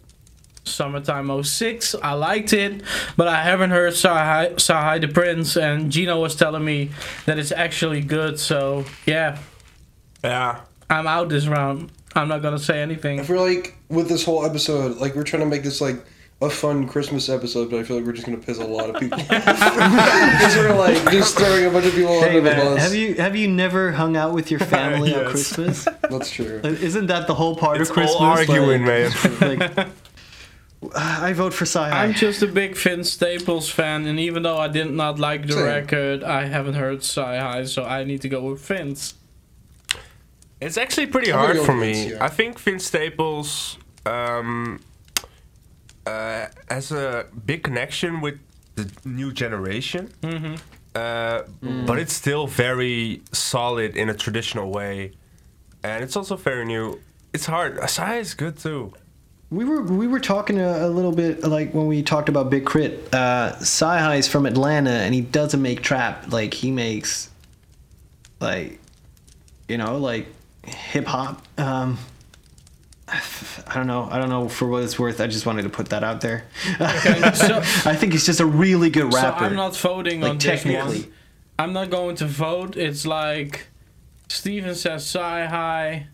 Summertime 06. I liked it, but I haven't heard CyHi, CyHi the Prynce, and Gino was telling me that it's actually good, so yeah, Yeah. I'm out this round. I'm not gonna say anything. I feel like with this whole episode, like we're trying to make this like a fun Christmas episode, but I feel like we're just gonna piss a lot of people. Because we're like just throwing a bunch of people Hey under the man, bus. have you have you never hung out with your family on Christmas? That's true. Isn't that the whole part It's of Christmas? all arguing, man. Like, like, I vote for Sci. I'm just a big Finn Staples fan, and even though I did not like the Same. record, I haven't heard CyHi, so I need to go with Finn's. It's actually pretty I'm hard for me. Vince, yeah. I think Vince Staples um, uh, has a big connection with the new generation. Mm-hmm. Uh, But it's still very solid in a traditional way. And it's also very new. It's hard. Asai is good too. We were we were talking a, a little bit like when we talked about Big Crit. Uh, Sci is from Atlanta and he doesn't make trap. Like he makes, like, you know, like hip hop. Um, I don't know. I don't know for what it's worth. I just wanted to put that out there. so, I think he's just a really good rapper. so. I'm not voting like on this technically. one. I'm not going to vote. It's like Steven says CyHi.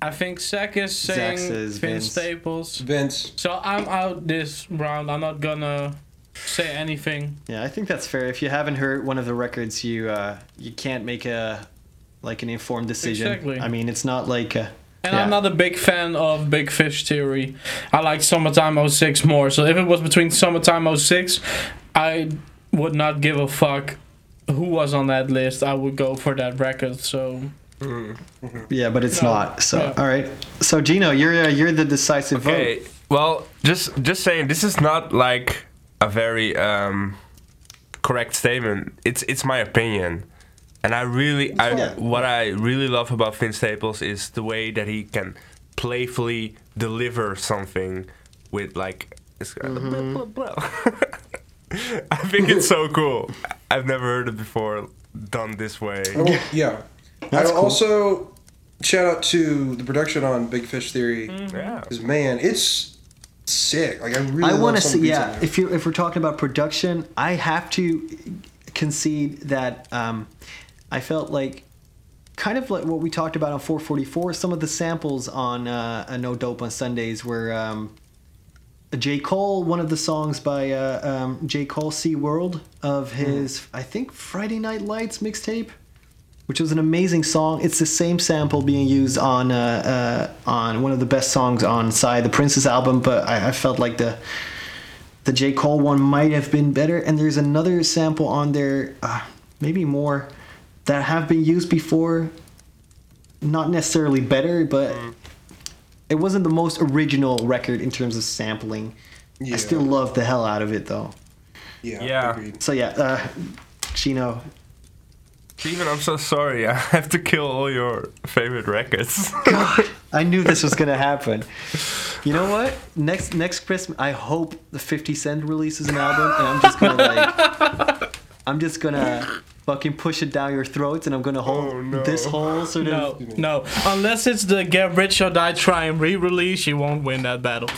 I think Zach is saying says Finn Vince. Staples. Vince. So I'm out this round. I'm not gonna say anything. Yeah, I think that's fair. If you haven't heard one of the records, you uh, you can't make a like an informed decision. Exactly. I mean, it's not like uh And Yeah. I'm not a big fan of Big Fish Theory. I like Summertime 06 more. So if it was between Summertime 06, I would not give a fuck who was on that list. I would go for that record. So Yeah, but it's No. not. So Yeah. all right. So Gino, you're uh, you're the decisive Okay, vote. well, just just saying, this is not like a very um, correct statement. It's it's my opinion, and I really, I Yeah. what I really love about Finn Staples is the way that he can playfully deliver something with like. It's, uh, Mm-hmm. blah, blah, blah. I think it's so cool. I've never heard it before done this way. Oh, yeah. That's I cool. also shout out to the production on Big Fish Theory. Yeah. Because man, it's sick. Like I really. I want to see. Yeah, if you if we're talking about production, I have to concede that um, I felt like kind of like what we talked about on 444. Some of the samples on uh, a No Dope on Sundays were um, J Cole. One of the songs by uh, um, J Cole See World of his I think Friday Night Lights mixtape. Which was an amazing song. It's the same sample being used on uh, uh, on one of the best songs on Psy, the Princess album, but I, I felt like the the J. Cole one might have been better. And there's another sample on there, uh, maybe more, that have been used before. Not necessarily better, but it wasn't the most original record in terms of sampling. Yeah. I still love the hell out of it though. Yeah. Yeah. Agreed. So yeah, uh, Chino. Steven, I'm so sorry. I have to kill all your favorite records. God, I knew this was gonna happen. You know what? Next next Christmas, I hope the 50 Cent releases an album, and I'm just gonna like, I'm just gonna fucking push it down your throats, and I'm gonna hold Oh, no. this whole sort no, of. no. Unless it's the Get Rich or Die Trying re-release, you won't win that battle.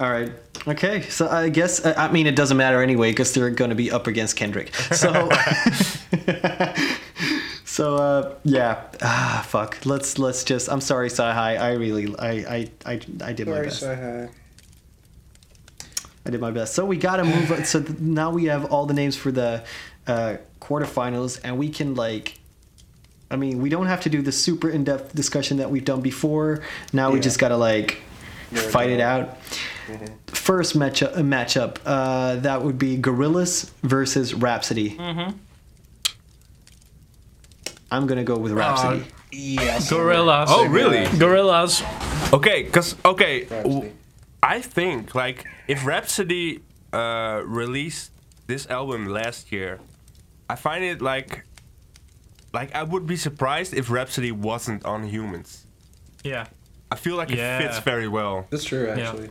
All right. Okay. So I guess I I mean it doesn't matter anyway because they're gonna be up against Kendrick. So. So uh, yeah, ah fuck. Let's let's just. I'm sorry, CyHi. I really I I I, I did my best. CyHi. I did my best. So we gotta move. on. So th- now we have all the names for the uh, quarterfinals, and we can like. I mean, we don't have to do the super in-depth discussion that we've done before. Now we just gotta like Narrow it fight it down. out. First matchup, uh, matchup uh, that would be Gorillaz versus Rapsody. Mm-hmm. I'm gonna go with Rapsody. Yes. Gorillaz. Oh, really? Gorillaz. Okay, cause okay, Rapsody. w- I think like if Rapsody uh, released this album last year, I find it like like I would be surprised if Rapsody wasn't on Humanz. Yeah. I feel like Yeah. it fits very well. That's true, actually.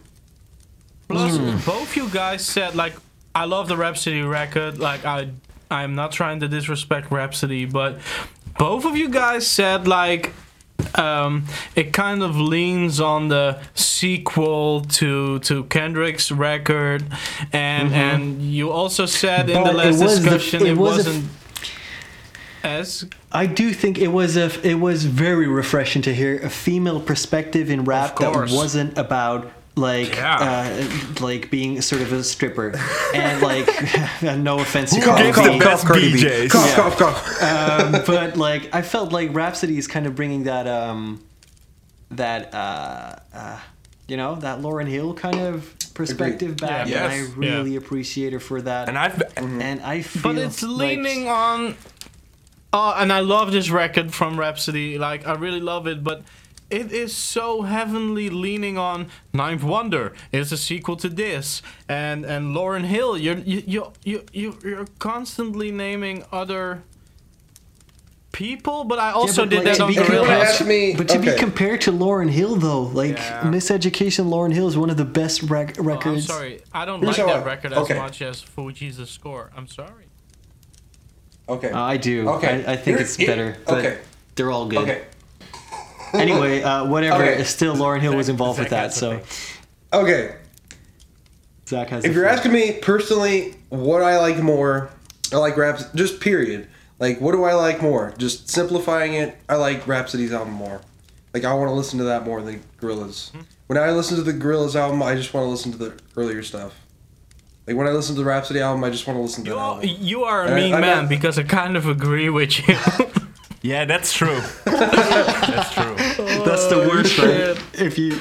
Plus, Mm. both you guys said like I love the Rapsody record. Like I, I'm not trying to disrespect Rapsody, but both of you guys said like um, it kind of leans on the sequel to to Kendrick's record, and and you also said in Mm-hmm. But the it last was the- discussion it it, was wasn't as I do think it was a it was very refreshing to hear a female perspective in rap that wasn't about like Yeah. uh, like being sort of a stripper and like no offense to Cough, Cardi cough, the B, best cough, Cardi BJs? Cough, Yeah. cough, cough. um, but like I felt like Rapsody is kind of bringing that um that uh, uh you know that Lauryn Hill kind of perspective back Yeah. and I Yes. really appreciate her for that And I've and I feel but it's like- leaning on oh and i love this record from rapsody like i really love it but it is so heavenly leaning on Ninth Wonder. It's a sequel to this, and and Lauryn Hill. You're you you you you- you're constantly naming other people, but I also but, did like, that to on be If wanna Gorillaz. ask me, But to be compared to Lauryn Hill, though, like Yeah. Miseducation, Lauryn Hill is one of the best rec- Oh, I'm records. sorry, I don't Here's like that I- record as much as Fugees' score. I'm sorry. Okay. Uh, I do. Okay. I, I think Here- it's better. But okay. They're all good. Okay. Anyway, uh, whatever. Okay. Still, Lauryn Hill was Zach- involved with that. So. Okay. Zach has. If you're asking me personally, what I like more, I like Raps. Just period. Like, what do I like more? Just simplifying it, I like Rapsody's album more. Like, I want to listen to that more than Gorillaz. Hmm. When I listen to the Gorillaz album, I just want to listen to the earlier stuff. Like when I listen to the Rapsody album, I just want to listen to You that are, album. you are a And mean I'm man not- because I kind of agree with you. Yeah, that's true. that's true. That's the worst, right? If you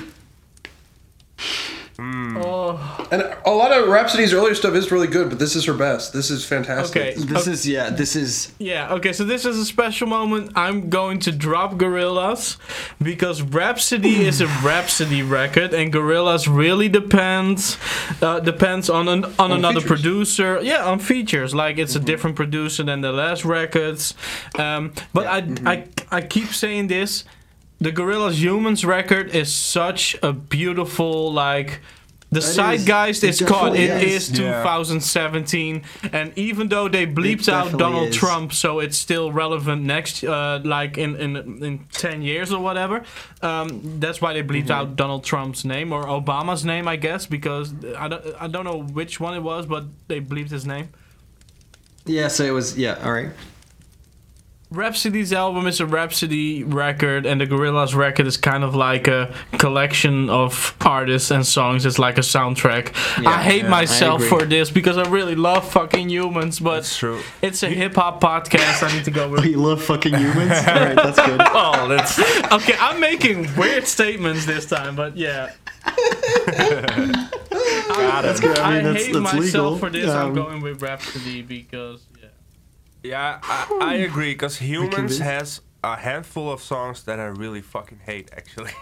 And a lot of Rapsody's earlier stuff is really good, but this is her best. This is fantastic. Okay. this is yeah, this is Yeah, okay, so this is a special moment. I'm going to drop Gorillaz because Rapsody is a Rapsody record, and Gorillaz really depends uh, depends on an, on, another features. producer. Yeah, on features. Like it's a different producer than the last records. Um, but I, I I keep saying this. The Gorillaz Humanz record is such a beautiful like. The is. zeitgeist It is caught. It definitely is is. Yeah. 2017, and even though they bleeped out Donald is. Trump, so it's still relevant next, uh, like in, in in 10 years or whatever. Um, that's why they bleeped Mm-hmm. out Donald Trump's name or Obama's name, I guess, because I don't I don't know which one it was, but they bleeped his name. yeah. So it was yeah. All right. Rapsody's album is a Rapsody record, and the Gorillaz record is kind of like a collection of artists and songs. It's like a soundtrack. I hate yeah, myself agree. for this because I really love fucking Humanz, but That's true. it's a hip hop podcast. I need to go with. You love fucking humans. all right, that's good. Oh, that's Okay, I'm making weird statements this time, but yeah. That's good. I I, mean, that's hate that's myself legal. for this. I'm Um, going with Rapsody because yeah. yeah. I, I agree because Humanz convinced. has a handful of songs that I really fucking hate. Actually,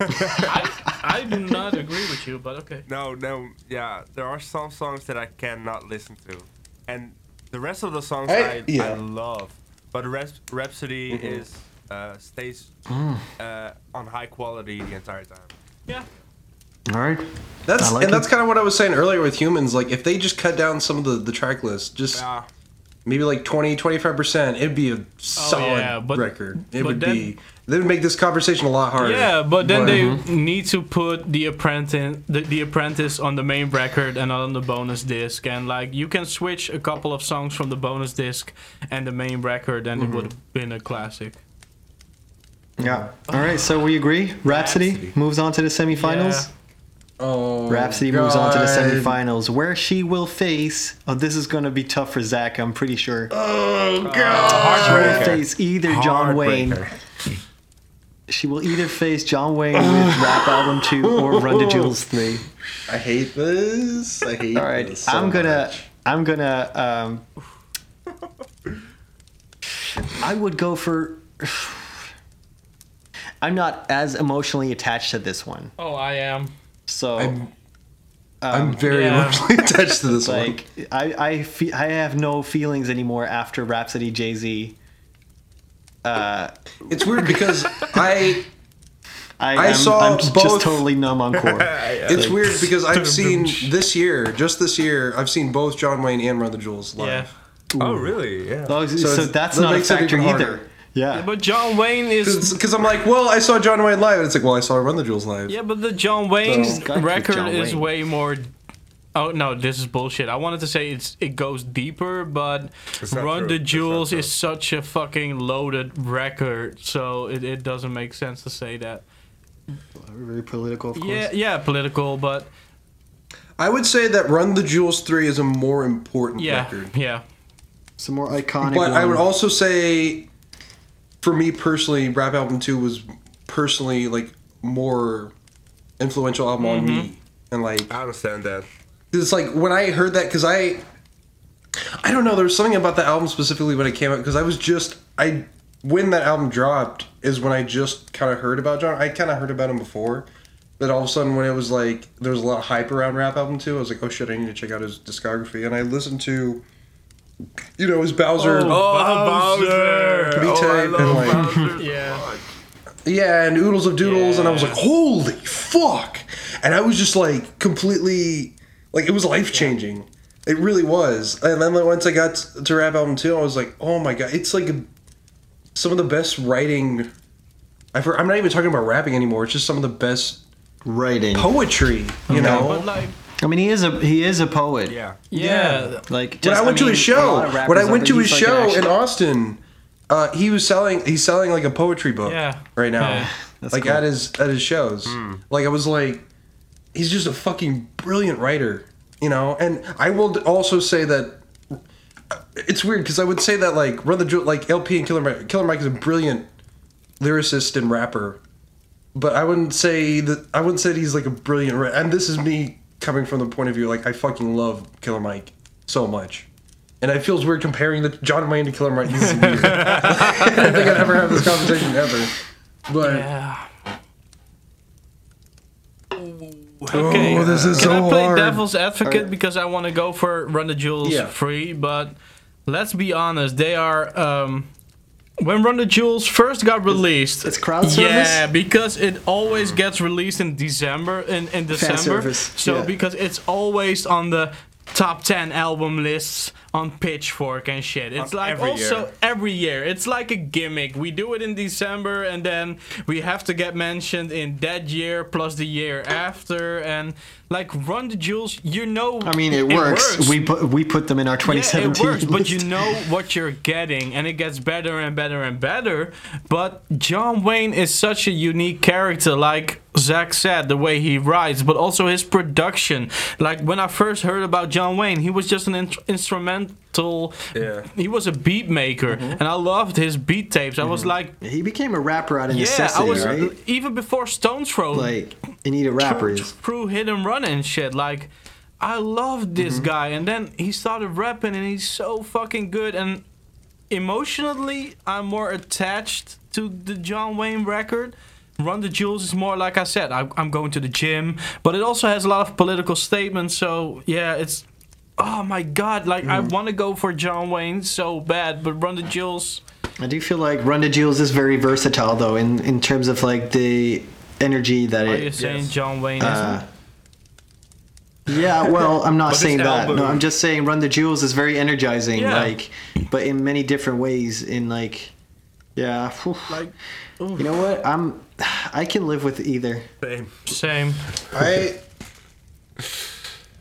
I, I do not agree with you, but okay. no, no, yeah. There are some songs that I cannot listen to, and the rest of the songs I- I, I, love. But Raps- Rapsody Mm-hmm. is uh, stays Mm. uh, on high quality the entire time. Yeah. All right. That's like and that's kind of what I was saying earlier with Humanz. Like if they just cut down some of the the track list, just Yeah. Maybe like 20, 25 percent, it'd be a oh, solid Oh, yeah, but- record. It but would then- be. They would make this conversation a lot harder. Yeah, but then But- they mhm. need to put the apprentice the, the apprentice on the main record and not on the bonus disc and like you can switch a couple of songs from the bonus disc and the main record and it would have been a classic. Yeah. All right. So we agree. Rapsody, Rapsody. moves on to the semifinals. Oh, Rapsody moves on to the semifinals, where she will face. Oh, this is going to be tough for Zach. I'm pretty sure. Oh God! She will face either Jonwayne. She will either face Jonwayne with Rap Album Two or Run the Jewels Three. I hate this. I hate. All right. this so I'm gonna. much. I'm gonna. Um, I would go for. I'm not as emotionally attached to this one, Oh, I am. So I'm- I'm very yeah. emotionally attached to this one. like I I, fe- I have no feelings anymore after Rapsody Jay Z. Uh, It's weird because I I, I am saw I'm just both- totally numb on core. it's weird because I've seen this year, just this year, I've seen both Jonwayne and Run the Jewels live. Yeah. Oh really? Yeah. Oh, so, it's- that's that not a factor either. harder. Yeah. But Jonwayne is Because I'm like, well, I saw Jonwayne live, and it's like, well, I saw Run the Jewels live. Yeah, but the Jonwayne So- record John is Wayne. way more. Oh no, this is bullshit. I wanted to say it's it goes deeper, but Run true. the Jewels is such a fucking loaded record, so it, it doesn't make sense to say that. Very political, of course. Yeah, yeah, political, but I would say that Run the Jewels 3 is a more important yeah, record. yeah. Some more iconic. But I would also say, for me personally, Rap Album 2 was personally, like, more influential album on Mm-hmm. me. And, like, I understand that. it's like when I heard that, because I, I don't know, there was something about the album specifically when it came out, because I was just, I, when that album dropped is when I just kind of heard about John. I kind of heard about him before. But all of a sudden, when it was like, there was a lot of hype around Rap Album 2, I was like, oh shit, I need to check out his discography. And I listened to, you know, his Bowser. Oh, oh Bowser! Pretty Oh, I tight, love and, like- Bowser. Yeah. Yeah, and Oodles of Doodles, and I was like, holy fuck! And I was just like completely, like, it was life changing. It really was. And then like, once I got to Rap Album 2, I was like, oh my god, it's like some of the best writing. I've heard, I'm not even talking about rapping anymore, it's just some of the best writing. poetry, you know? But like, I mean, he is a he is a poet. Yeah. yeah, Like when I went to mean, his a show, when I went to but his like show in Austin, uh, he was selling he's selling like a poetry book Yeah. right now. Yeah. Like cool. at his at his shows. Like I was like, he's just a fucking brilliant writer, you know. And I will also say that it's weird because I would say that like Run the Jewel, like El-P and Killer Mike. Killer Mike is a brilliant lyricist and rapper, but I wouldn't say that I wouldn't say that he's like a brilliant. Ra- and this is me coming from the point of view like I fucking love Killer Mike so much. And it feels weird comparing the Jonwayne to Killer Mike. This is weird. I don't think I'd ever have this conversation ever. But Yeah. Okay. Oh, this is Can so I play hard. devil's advocate because I want to go for Run the Jewels Yeah. free? But let's be honest, they are. Um, when Run the Jewels first got released, it's crowd service? Yeah, because it always gets released in December. In, in December, service, so yeah. because it's always on the top 10 album lists on Pitchfork and shit. It's like every also year. every year. It's like a gimmick. We do it in December and then we have to get mentioned in that year plus the year after and like Run the Jewels, you know I mean, it, works. We put we put them in our yeah, 2017 it works, but you know what you're getting, and it gets better and better and better. But Jonwayne is such a unique character, like Zach said, the way he writes, but also his production. Like when I first heard about Jonwayne, he was just an in- instrumental. Yeah. He was a beat maker, Mm-hmm. and I loved his beat tapes. I was like, He became a rapper out of yeah, necessity, I was right? even before Stones Throw Like, you need a rapper. through, through hit and run and shit. Like, I loved this Mm-hmm. guy, and then he started rapping, and he's so fucking good. And emotionally, I'm more attached to the Jonwayne record. Run the Jewels is more like I said. I, I'm going to the gym, but it also has a lot of political statements. So yeah, it's. Oh my god! Like I Mm-hmm. want to go for Jonwayne so bad, but Run the Jewels. I do feel like Run the Jewels is very versatile, though, in, in terms of like the energy that Are you it. saying Jonwayne Uh, isn't? yeah, well, I'm not saying that. album- No, I'm just saying Run the Jewels is very energizing, Yeah. like, but in many different ways. In like, yeah, whew. Like, you know what? I'm, I can live with either. Same. same. I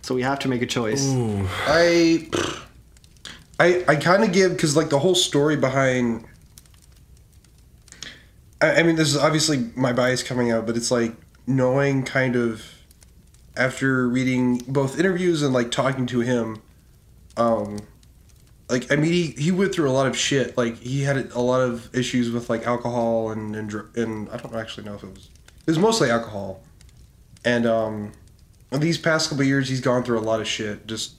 So we have to make a choice. I I I kind of give because like the whole story behind. I, I mean, this is obviously my bias coming out, but it's like knowing kind of after reading both interviews and like talking to him, um, like I mean he, he went through a lot of shit. Like he had a lot of issues with like alcohol and and, and I don't actually know if it was it was mostly alcohol, and um, these past couple of years he's gone through a lot of shit just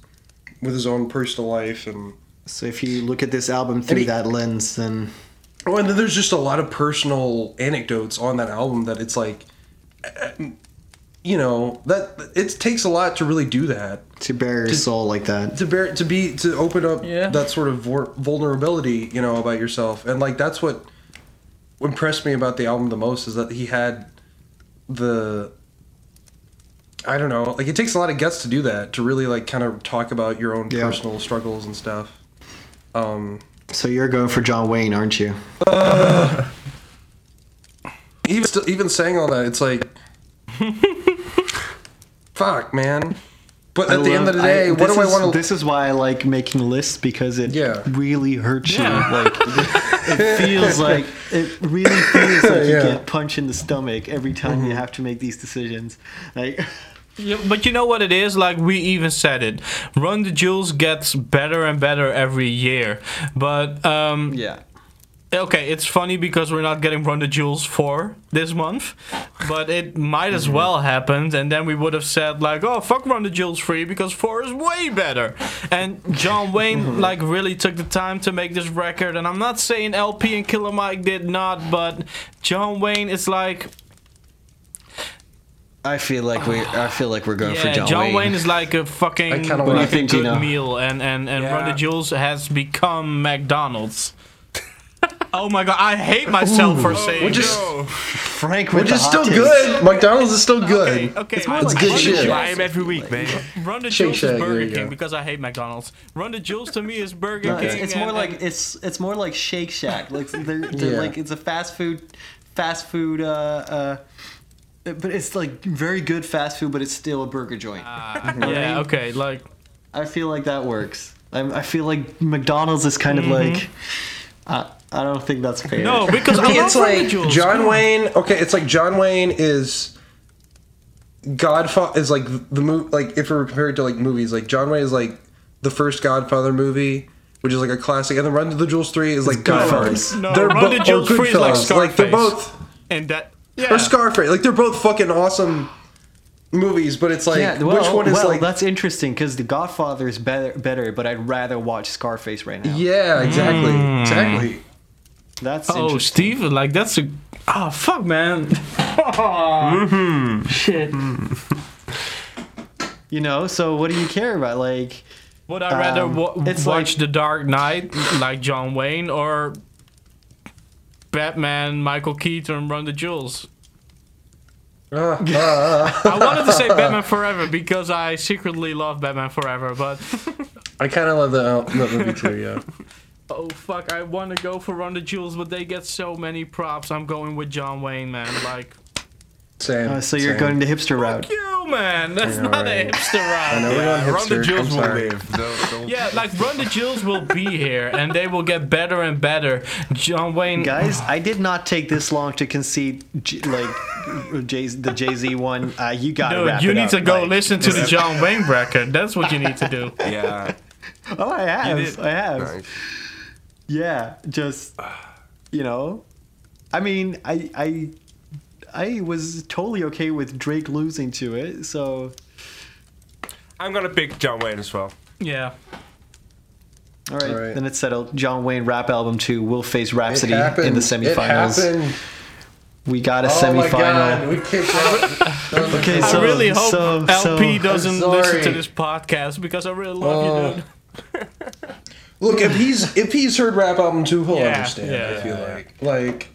with his own personal life and So if you look at this album through he- that lens, then Oh, and then there's just a lot of personal anecdotes on that album that it's like, uh, you know, that it takes a lot to really do that. to bare his soul like that. To bear, to be, to open up Yeah. that sort of vulnerability, you know, about yourself, and like that's what impressed me about the album the most is that he had the. I don't know, like it takes a lot of guts to do that to really like kind of talk about your own Yeah. personal struggles and stuff. Um, So you're going for Jonwayne, aren't you? even still, even saying all that, it's like, fuck, man. But at I the end of the love- day, what this do I is- want to? This is why I like making lists because it Yeah. really hurts Yeah. you. Like it feels like it really feels like you get punched in the stomach every time you have to make these decisions. Like Yeah, but you know what it is? Like we even said it. Run the Jewels gets better and better every year. But um yeah. okay, it's funny because we're not getting Run the Jewels 4 this month. But it might as well happen and then we would have said like, "Oh, fuck Run the Jewels 3 because 4 is way better." And John Wayne like really took the time to make this record and I'm not saying El-P and Killer Mike did not, but Jonwayne is like I feel like we I feel like we're going yeah, for John, Wayne. Jonwayne. Wayne is like a fucking I like wanna a think, good Gino. meal, and and and Run the Yeah. Jewels has become McDonald's. oh my god, I hate myself for saying which is- this. Frank with Which the is still takes. good. McDonald's is still good. Okay, okay, It's more I- like good Run the shit. Jewels- Buy 'em every week, man. Run the Shake Jewels is Burger King because I hate McDonald's. Run the Jewels to me is Burger No, King. it's, it's and- more like and- it's it's more like Shake Shack. Like they're, they're Yeah. like it's a fast food, fast food. Uh, uh, but it's like very good fast food, but it's still a burger joint. Ah, yeah, okay, like I feel like that works. I, I feel like McDonald's is kind of mm-hmm. like. I, I don't think that's fair. no, because I To it's like Jewels. John Come. Wayne. Okay, it's like Jonwayne is Godfather is like the movie. Like if we're compared to like movies, like Jonwayne is like the first Godfather movie which is like a classic, and then Run to the Jewels three is like Goodfellas. No, They're Run bo- the Jewels 3 is like Goodfellas. Like they're Scarface. both And that yeah. or Scarface. Like they're both fucking awesome movies, but it's like yeah, well, which one is well like that's interesting because The Godfather is better, better, but I'd rather watch Scarface right now. yeah, exactly, Mm. exactly. That's Oh, interesting. Steve, like that's a oh fuck, man. Shit. You know, so what do you care about? Like, Would I rather Um, wa- it's watch like- The Dark Knight like Jonwayne or Batman, Michael Keaton, Run the Jewels? Ah, ah, I wanted to say Batman Forever because I secretly love Batman Forever, but I kind of love that, that movie too. Yeah. oh fuck, I want to go for Run the Jewels, but they get so many props. I'm going with Jonwayne, man. Like, Same. uh, so you're same. going the hipster route. Fuck you, man. That's I know, not a hipster route. know, we're Yeah, going Run the hipster. Jewels will sorry. live. They'll- they'll- Yeah, like Run the Jewels will be here, and they will get better and better. Jonwayne, Guys, I did not take this long to concede J- like Jay, the Jay Z one. Uh, you got to you it need up, to go like- listen to the John Wayne record. That's what you need to do. Yeah. Oh, I have. I have. Nice. Yeah, just you know, I mean, I I I was totally okay with Drake losing to it. So I'm gonna pick Jonwayne as well. Yeah. all right, All right. then it's settled. Jonwayne rap album two will face Rhapsody in the semifinals. happened. We got a Oh my god, semifinal. we kicked out. Okay, I so really hope so, El-P so, doesn't listen to this podcast because I really love Oh. you, uh, dude. Look, if he's if he's heard rap album two, he'll Yeah, understand. yeah, I feel yeah, like like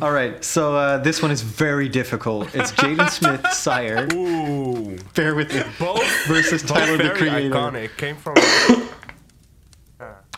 all right. So uh, this one is very difficult. It's Jaden Smith, Sire. Ooh. Bear with me. Both Versus both Tyler the very Creator. iconic. Came from.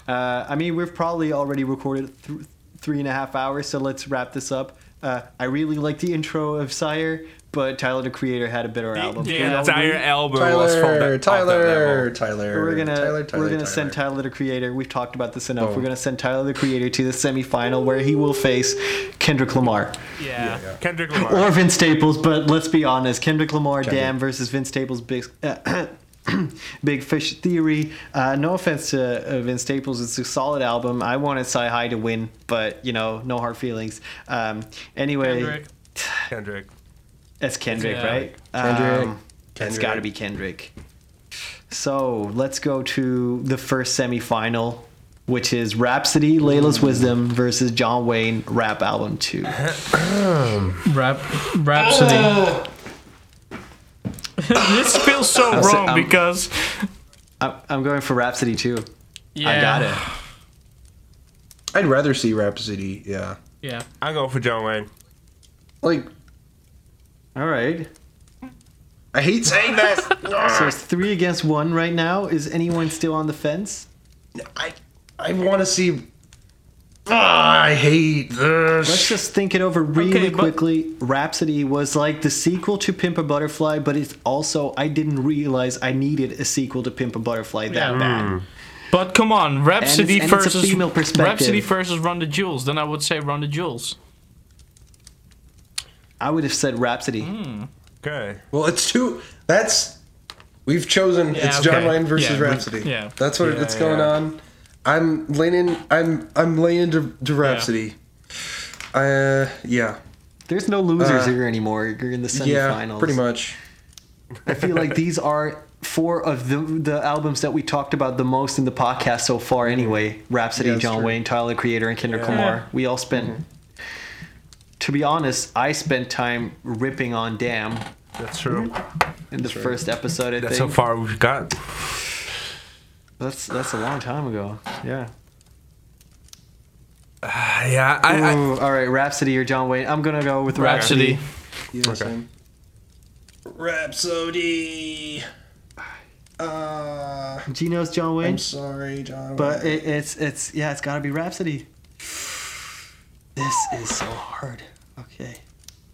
Uh, I mean, we've probably already recorded th- three and a half hours, so let's wrap this up. Uh, I really like the intro of Sire, but Tyler the Creator had a better album. yeah, You entire we- album was from Tyler, that, of that Tyler, level. Tyler. We're gonna Tyler, Tyler, we're gonna Tyler. send Tyler the Creator. We've talked about this enough. Boom. We're gonna send Tyler the Creator to the semifinal where he will face Kendrick Lamar Yeah. Kendrick Lamar. or Vince Staples. But let's be honest, Kendrick Lamar, damn, versus Vince Staples, big. Uh, Big Fish Theory. Uh, no offense to uh, Vince Staples, it's a solid album. I wanted CyHi to win, but you know, no hard feelings. Um, anyway, Kendrick. Kendrick. It's Kendrick, Yeah. right? Kendrick. Um, it's Kendrick. got to be Kendrick. So let's go to the first semifinal, which is Rapsody, Laila's Wisdom versus Jonwayne Rap Album 2. Rap, Rapsody. this feels so I'll say- wrong I'm- because I'm, I'm going for Rapsody too. yeah, I got it. I'd rather see Rapsody. Yeah, Yeah. I go for Jonwayne. like All right. I hate saying that. So it's three against one right now. Is anyone still on the fence? I I want to see. Ah, I hate this. Let's just think it over really Okay, but- quickly. Rapsody was like the sequel to Pimp a Butterfly, but it's also I didn't realize I needed a sequel to Pimp a Butterfly that Yeah. bad. But come on, Rapsody and it's a versus female perspective. Rapsody versus Run the Jewels. Then I would say Run the Jewels. I would have said Rapsody. Hmm. Okay. Well, it's two. That's we've chosen. Yeah, it's John. Wayne versus Yeah, we- Rapsody. yeah. that's what Yeah, it's going yeah. on. I'm leaning. I'm I'm leaning to, to Rapsody. Uh, yeah, There's no losers Uh, here anymore. You're in the semifinals. yeah, pretty much. I feel like these are four of the the albums that we talked about the most in the podcast so far. Anyway, Rapsody, Yeah, John true. Wayne, Tyler Creator, and Kendrick Yeah. Lamar. We all spent. To be honest, I spent time ripping on Damn That's true. in the first episode. I That's think how far we've got. that's that's a long time ago. Yeah. Uh, yeah, I, I Ooh, all right, Rapsody or Jonwayne. I'm gonna go with Rapsody. Rapsody. Yeah, same. Rapsody. Uh, Gino's Jonwayne. I'm sorry, John. But Wayne. it, it's it's yeah, it's got to be Rapsody. This is so hard. Okay,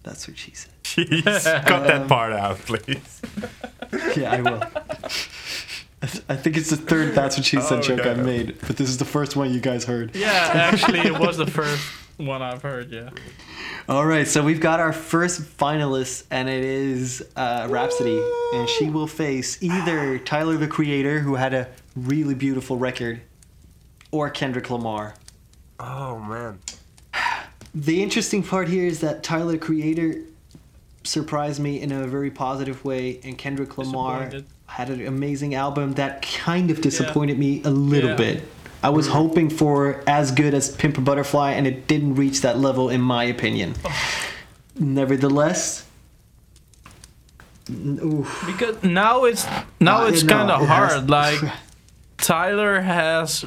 that's what she said. Jeez, cut that part out, please. Yeah, I will. I th- I think it's the third "That's what she said" Oh, joke okay. I've made, but this is the first one you guys heard. Yeah, actually, it was the first one I've heard. Yeah. All right, so we've got our first finalist, and it is uh, Rapsody, and she will face either Tyler the Creator, who had a really beautiful record, or Kendrick Lamar. Oh man. The interesting part here is that Tyler Creator surprised me in a very positive way, and Kendrick Lamar had an amazing album that kind of disappointed me a little Yeah. bit. I was hoping for as good as Pimp a Butterfly, and it didn't reach that level, in my opinion. Nevertheless, oof. Because now it's now Uh, it's no, kind of it has- hard. Like Tyler has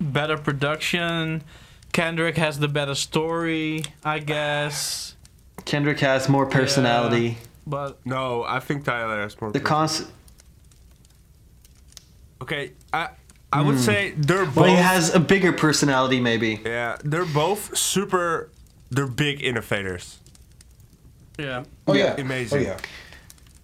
better production. Kendrick has the better story, I guess. Kendrick has more personality. But No, I think Tyler has more. The cons. okay, I I would say they're both. Hmm. Well, he has a bigger personality, maybe. yeah, they're both super. They're big innovators. yeah, Oh yeah, Amazing. Oh yeah.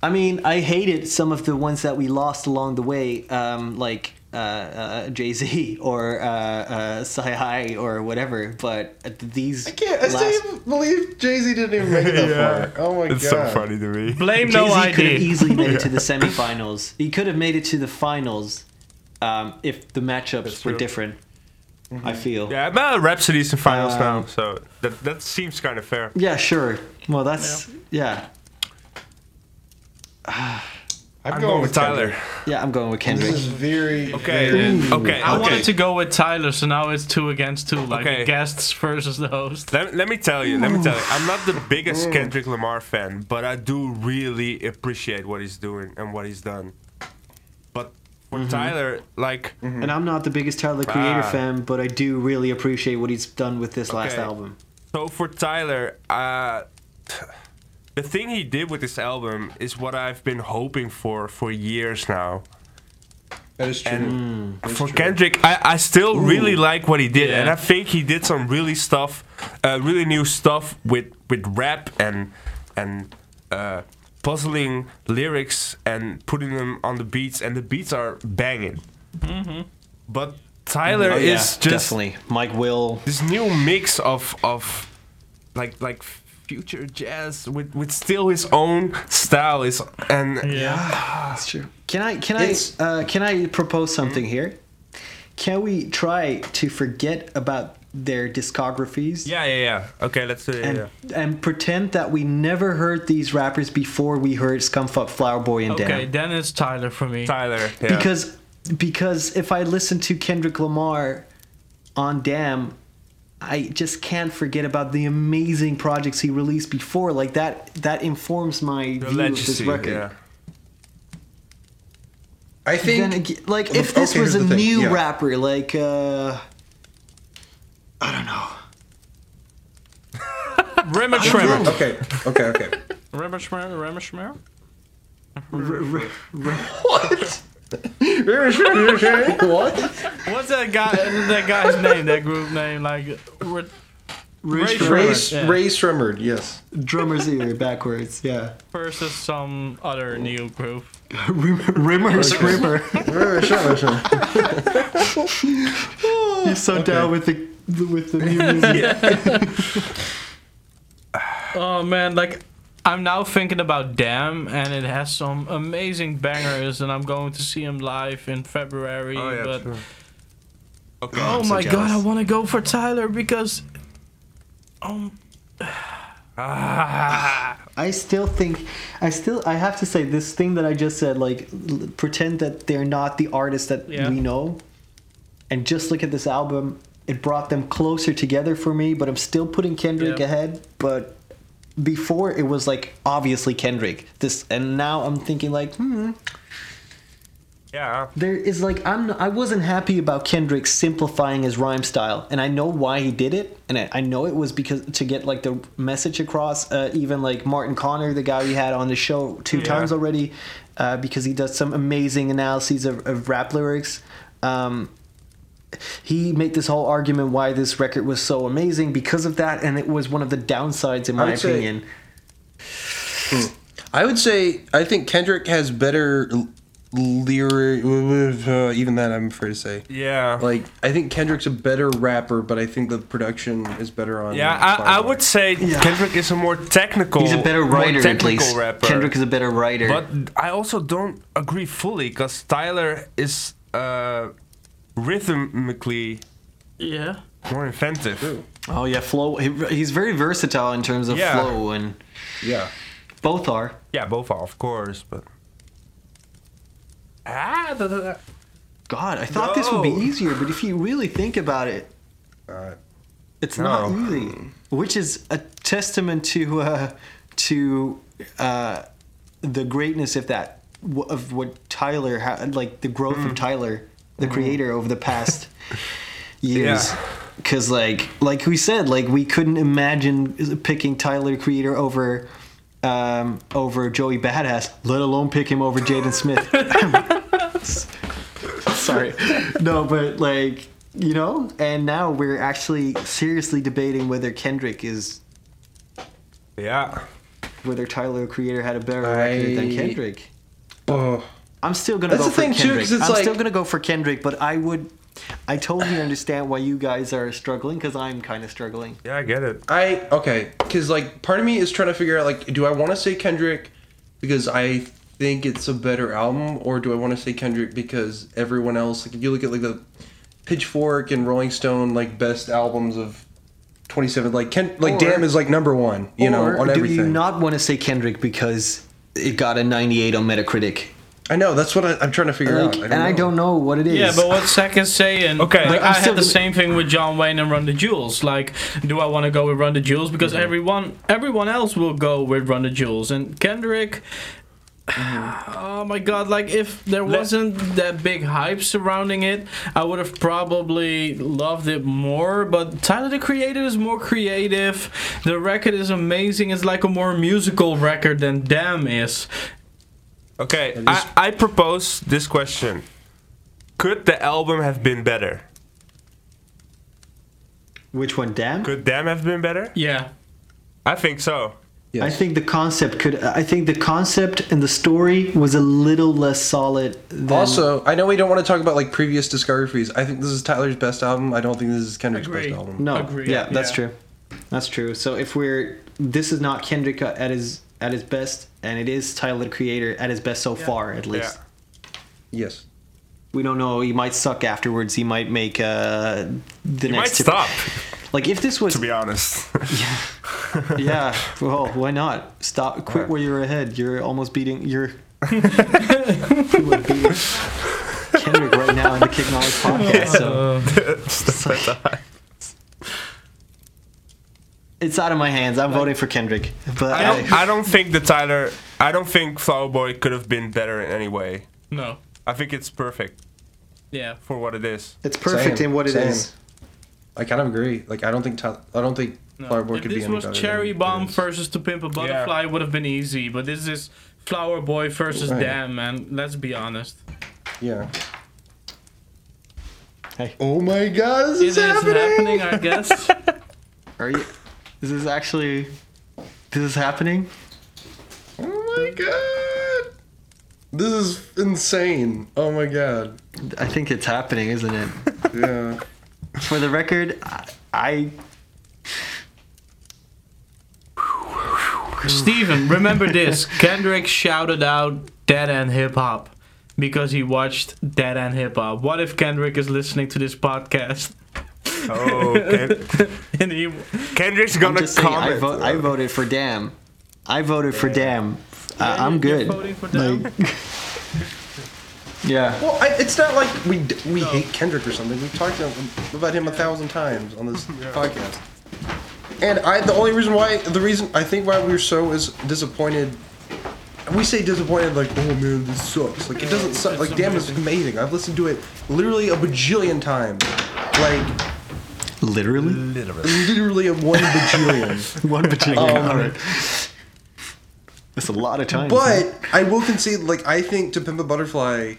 I mean, I hated some of the ones that we lost along the way, um, like uh, uh, Jay Z or uh, uh, CyHi or whatever. But these I can't. I last- still even believe Jay Z didn't even make it that far. Oh my it's god. It's so funny to me. blame Jay no Z could have easily made it to the semifinals. He could have made it to the finals um, if the matchups were true. different. I feel. Yeah, but Rapsody's in finals Um, now, so that that seems kind of fair. Yeah, sure. Well, that's yeah. I'm, I'm going with Tyler. Kendrick. Yeah, I'm going with Kendrick. This is very Okay, very- okay, I okay. wanted to go with Tyler, so now it's two against two, like Okay. guests versus the host. Let, let me tell you, let me tell you. I'm not the biggest Kendrick Lamar fan, but I do really appreciate what he's doing and what he's done. But for Tyler, like, And I'm not the biggest Tyler the Creator Ah. fan, but I do really appreciate what he's done with this last album. so for Tyler, uh, the thing he did with this album is what I've been hoping for for years now. that is true. Mm. That's for true. Kendrick, I, I still really like what he did, and I think he did some really stuff, uh, really new stuff with with rap and and uh, puzzling lyrics and putting them on the beats, and the beats are banging. Mhm. But Tyler Oh, yeah, is just definitely Mike Will. this new mix of of like like future jazz with with still his own style is and Yeah. That's true. Can I can It's- I uh, can I propose something here? Can we try to forget about their discographies yeah yeah yeah okay let's do it and yeah. and pretend that we never heard these rappers before we heard Scumfuck Flower Boy and Okay, Damn? then it's Tyler for me. Tyler yeah. Because because if I listen to Kendrick Lamar on Damn, I just can't forget about the amazing projects he released before. Like that that informs my the view of this record. yeah. I think then again, like if this Okay, was a here's the thing, new yeah. rapper, like uh, I don't know. Rimmer Shrimmer. Okay, okay, okay. Rimmer Shrimmer. Rimmer Shrimmer. what? what? What's that guy? that guy's name? That group name? Like Ray Ray Shrimmer. Ray, Yeah. Rae Sremmurd, yes. Drummer's ear backwards, yeah. versus some other new group. Rimmer's Rimmer. Rae Sremmurd. He's so down with the with the new music. Yeah. Oh man, like I'm now thinking about Damn, and it has some amazing bangers, and I'm going to see him live in February. Oh yeah, but true. Okay. oh so my god. I want to go for Tyler because. Um, Ah, I still think I still I have to say this thing that I just said like l- pretend that they're not the artists that Yeah. we know and just look at this album it brought them closer together for me but I'm still putting Kendrick Yeah. ahead but before it was like obviously Kendrick this and now I'm thinking like hmm yeah. there is like I'm I wasn't happy about Kendrick simplifying his rhyme style, and I know why he did it, and I, I know it was because to get like the message across. Uh, even like Martin Connor, the guy we had on the show two Yeah. times already, uh, because he does some amazing analyses of, of rap lyrics. Um, he made this whole argument why this record was so amazing because of that, and it was one of the downsides in I my would say- opinion. I would say I think Kendrick has better lyric. Uh, even that, I'm afraid to say. Yeah. Like, I think Kendrick's a better rapper, but I think the production is better on. yeah, I, I would say Kendrick is a more technical. He's a better more writer, at least. rapper. Kendrick is a better writer. But I also don't agree fully because Tyler is uh, rhythmically Yeah. more inventive. Oh yeah, flow. He, he's very versatile in terms of Yeah. flow, and Yeah. both are. Yeah, both are, of course, but. Ah, da, da, da. God, I thought this would be easier, but if you really think about it, Uh, it's not No. easy. Which is a testament to uh, to uh, the greatness of that of what Tyler had, like the growth Mm. of Tyler, the creator, over the past years. Yeah. Because like like we said, like we couldn't imagine picking Tyler creator over. Um, over Joey Badass, let alone pick him over Jaden Smith. Sorry. No, but like, you know, and now we're actually seriously debating whether Kendrick is Yeah. whether Tyler Creator had a better record than Kendrick. oh. I'm still gonna That's go the for thing, too, Kendrick. 'cause it's I'm like- still gonna go for Kendrick, but I would I totally understand why you guys are struggling because I'm kind of struggling. Yeah, I get it. I okay, because like part of me is trying to figure out like, do I want to say Kendrick because I think it's a better album, or do I want to say Kendrick because everyone else like if you look at like the Pitchfork and Rolling Stone like best albums of 27, like Ken like Or- Damn is like number one, you know, or on do everything. you not want to say Kendrick because it got a 98 on Metacritic? I know that's what I, I'm trying to figure Like, out. I don't and I know. don't know what it is. Yeah, but what's second saying? Okay. like, I'm had the same thing with Jonwayne and Run the Jewels. Like, do I want to go with Run the Jewels because Mm-hmm. everyone everyone else will go with Run the Jewels and Kendrick. Mm-hmm. Oh my god! Like if there wasn't that big hype surrounding it, I would have probably loved it more. But Tyler the Creator is more creative. The record is amazing. It's like a more musical record than Damn is. Okay, is- I, I propose this question. Could the album have been better? Which one, damn? Could Damn have been better? Yeah. I think so. Yes. I think the concept could. I think the concept and the story was a little less solid. Than, Also, I know we don't want to talk about like previous discographies. I think this is Tyler's best album. I don't think this is Kendrick's Agree. best album. no, Agree. yeah, that's Yeah. true. That's true. So if we're, this is not Kendrick at his at his best, and it is Tyler the Creator at his best so far, at least. Yes. We don't know. He might suck afterwards. He might make uh, the You might next. stop, Like if this was, to be honest. Yeah. Yeah. Well, why not stop? Quit where you're ahead. You're almost beating. You're. you would beat Kendrick right now in the Kick Knowledge podcast. So. It's out of my hands. I'm voting for Kendrick. But I don't, I don't think the Tyler. I don't think Flower Boy could have been better in any way. No. I think it's perfect Yeah. for what it is. it's perfect Same, in what it is. same. I kind of agree. Like I don't think Tyler, I don't think No. Flower Boy if could this be any was better Cherry than Bomb it is. versus To Pimp a Butterfly, it would have been easy. But this is Flower Boy versus Right. Damn, man. Let's be honest. Yeah. Hey. Oh my God! This It is is happening. happening, I guess. Are you? Is this actually? This is happening? Oh my God! This is insane. Oh my God. I think it's happening, isn't it? Yeah. For the record, I. I Steven, remember this. Kendrick shouted out Dead End Hip Hop because he watched Dead End Hip Hop. What if Kendrick is listening to this podcast? Oh, Ken- and he, Kendrick's I'm gonna just saying, I, comment. vo- I voted for Damn. I voted for Damn. Uh, I'm good. voting for Damn? Like, yeah. Well, I, it's not like we d- we hate Kendrick or something. We've talked about him a thousand times on this podcast. And I, the only reason why, the reason I think why we were so is disappointed. We say disappointed like, oh man, this sucks. Like it doesn't suck. Like damn, it's amazing. I've listened to it literally a bajillion times. Like Literally? literally a one bajillion. One bajillion. Um, All right. That's a lot of time. But I will concede, like I think "To Pimp a Butterfly"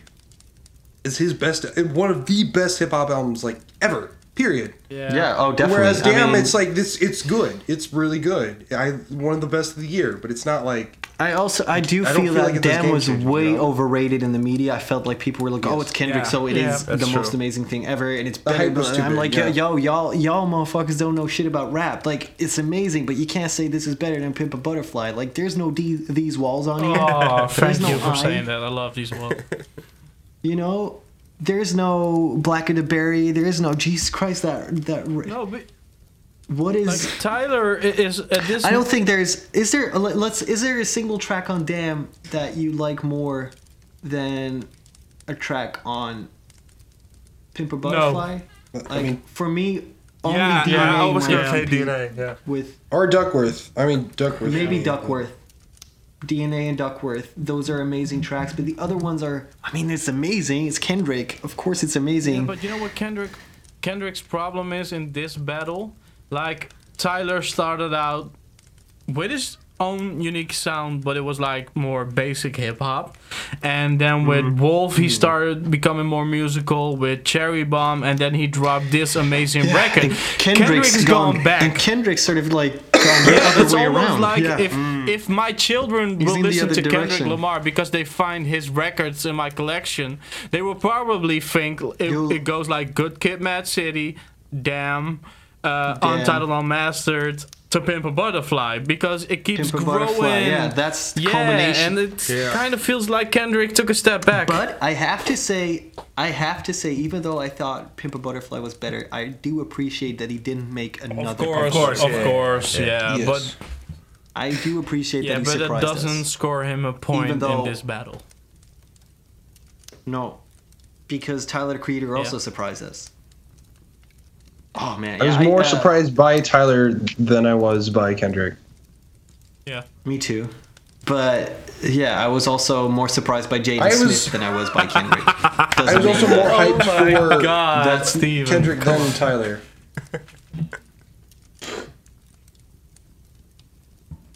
is his best, one of the best hip hop albums like ever. Period. yeah. yeah, oh, definitely. Whereas I Damn, mean, it's like this. It's good. It's really good. I one of the best of the year, but it's not like I also I do I feel feel that like it's this Damn game was changer, way you know? overrated in the media. I felt like people were like, "Oh, it's Kendrick, Yeah. so it is Yeah, the that's most true. amazing thing ever," and it's better. was But too I'm big, like, yeah. "Yo, y'all, y'all motherfuckers don't know shit about rap. Like, it's amazing, but you can't say this is better than Pimp a Butterfly. Like, there's no D- these walls on here. Oh, thank no you for I. saying that. I love these walls. You know, There's no Black of the Berry. There is no Jesus Christ. That that No, but what is? like Tyler is at this. I don't think there's. Is there? let- Let's. Is there a single track on Damn that you like more than a track on Pimp a Butterfly? Like I mean, for me, only Yeah, DNA yeah, I was gonna say DNA. Yeah. with or Duckworth. I mean Duckworth. maybe I mean, Duckworth. DNA and Duckworth, those are amazing tracks, but the other ones are. I mean, it's amazing. It's Kendrick, of course, it's Yeah, amazing. but you know what Kendrick Kendrick's problem is in this battle? Like Tyler started out with his own unique sound, but it was like more basic hip hop. And then with Mm-hmm. Wolf, he started becoming more musical with Cherry Bomb, and then he dropped this amazing record. And Kendrick's gone, gone back. And Kendrick's sort of like gone the Yeah, other it's way almost around. like yeah. if if my children He's will listen to Kendrick. Lamar because they find his records in my collection, they will probably think it, it goes like Good Kid, Mad City, Damn, uh, Damn. Untitled, Unmastered, to Pimp a Butterfly because it keeps Pimp growing. Butterfly, yeah, that's the yeah, culmination. and it kind of feels like Kendrick took a step back. But I have to say, I have to say, even though I thought Pimp a Butterfly was better, I do appreciate that he didn't make another. of course, course, of yeah. course, yeah, Yes. but I do appreciate yeah, that he but it doesn't us. score him a point though- in this battle. No, because Tyler the Creator also Yeah. surprised us. Oh man, I was yeah, more uh, surprised by Tyler than I was by Kendrick. Yeah. Me too, but yeah, I was also more surprised by Jaden I was- Smith than I was by Kendrick. I was also more hyped for Oh God, That's Steven. Kendrick than Tyler.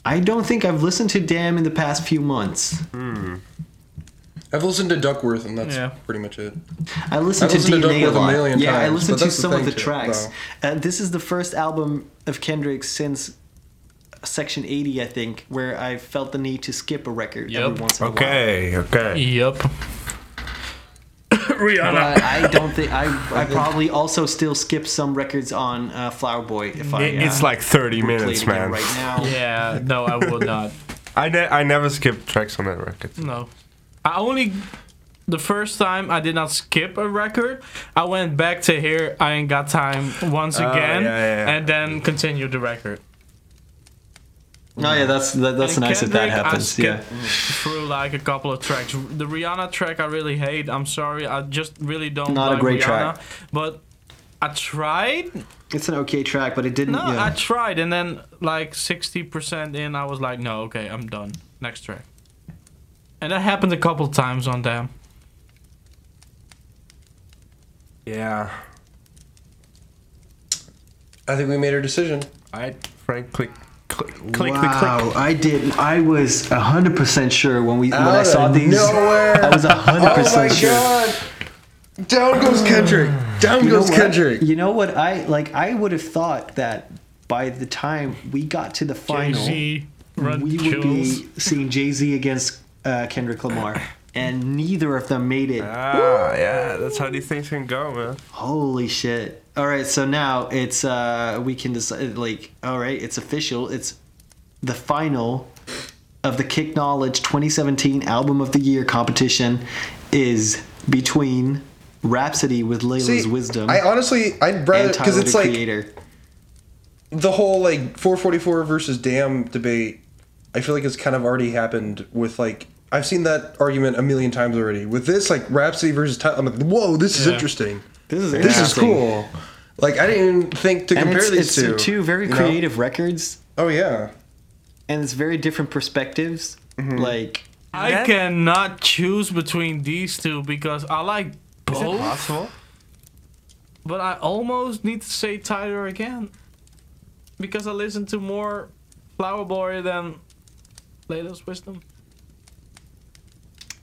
I don't think I've listened to Damn in the past few months. I've listened to Duckworth, and that's Yeah. pretty much it. I listened I've to listened to DNA Duckworth a lot. million yeah, I listened to that's the some of the too, tracks. Uh, this is the first album of Kendrick since Section 80, I think, where I felt the need to skip a record Yep. every once in a while. Okay, okay. Yep. Rihanna. But I don't think I. I probably also still skip some records on uh, Flower Boy if I. It- It's uh, like 30 minutes, again man. Right now. Yeah, no, I will not. I, ne- I never skip tracks on that record. No. I only the first time I did not skip a record, I went back to hear I ain't got time once Oh, again yeah, yeah, yeah. and then continued the record. Oh yeah, that's that, that's And nice if that Kendrick, I happens. Yeah. Through like a couple of tracks. The Rihanna track I really hate. I'm sorry. I just really don't Not a like great Rihanna. track. But I tried. It's an okay track, but it didn't. No, yeah. I tried and then like 60% in I was like, "No, okay, I'm done. Next track." And that happened a couple times on them. Yeah. I think we made our decision. I Frank click click click click wow, click. I did. I was hundred percent sure when we when I saw of these. nowhere. I was hundred Oh my percent sure. god! Down goes Kendrick. Down You goes what? Kendrick. You know what? I like. I would have thought that by the time we got to the final, Jay-Z, we would Jules. be seeing Jay Z against uh, Kendrick Lamar, and neither of them made it. Ah, yeah, that's how these things can go, man. Holy shit! All right, so now it's uh we can decide like all right, it's official. It's the final of the Kick Knowledge 2017 Album of the Year competition is between Rapsody with Laila's See, Wisdom I honestly, I'd rather and because it's the like Creator. the whole like 444 versus Damn debate. I feel like it's kind of already happened with like I've seen that argument a million times already. With this, like Rapsody versus Tyler, I'm like, whoa, this is Yeah. interesting. This is This is cool. Like I didn't even think to And compare it's, these it's two. two very you know? creative records, Oh yeah. and it's very different perspectives. Mm-hmm. Like I That- cannot choose between these two because I like both. Is it both, possible? but I almost need to say Tyler again because I listen to more Flower Boy than Laila's Wisdom.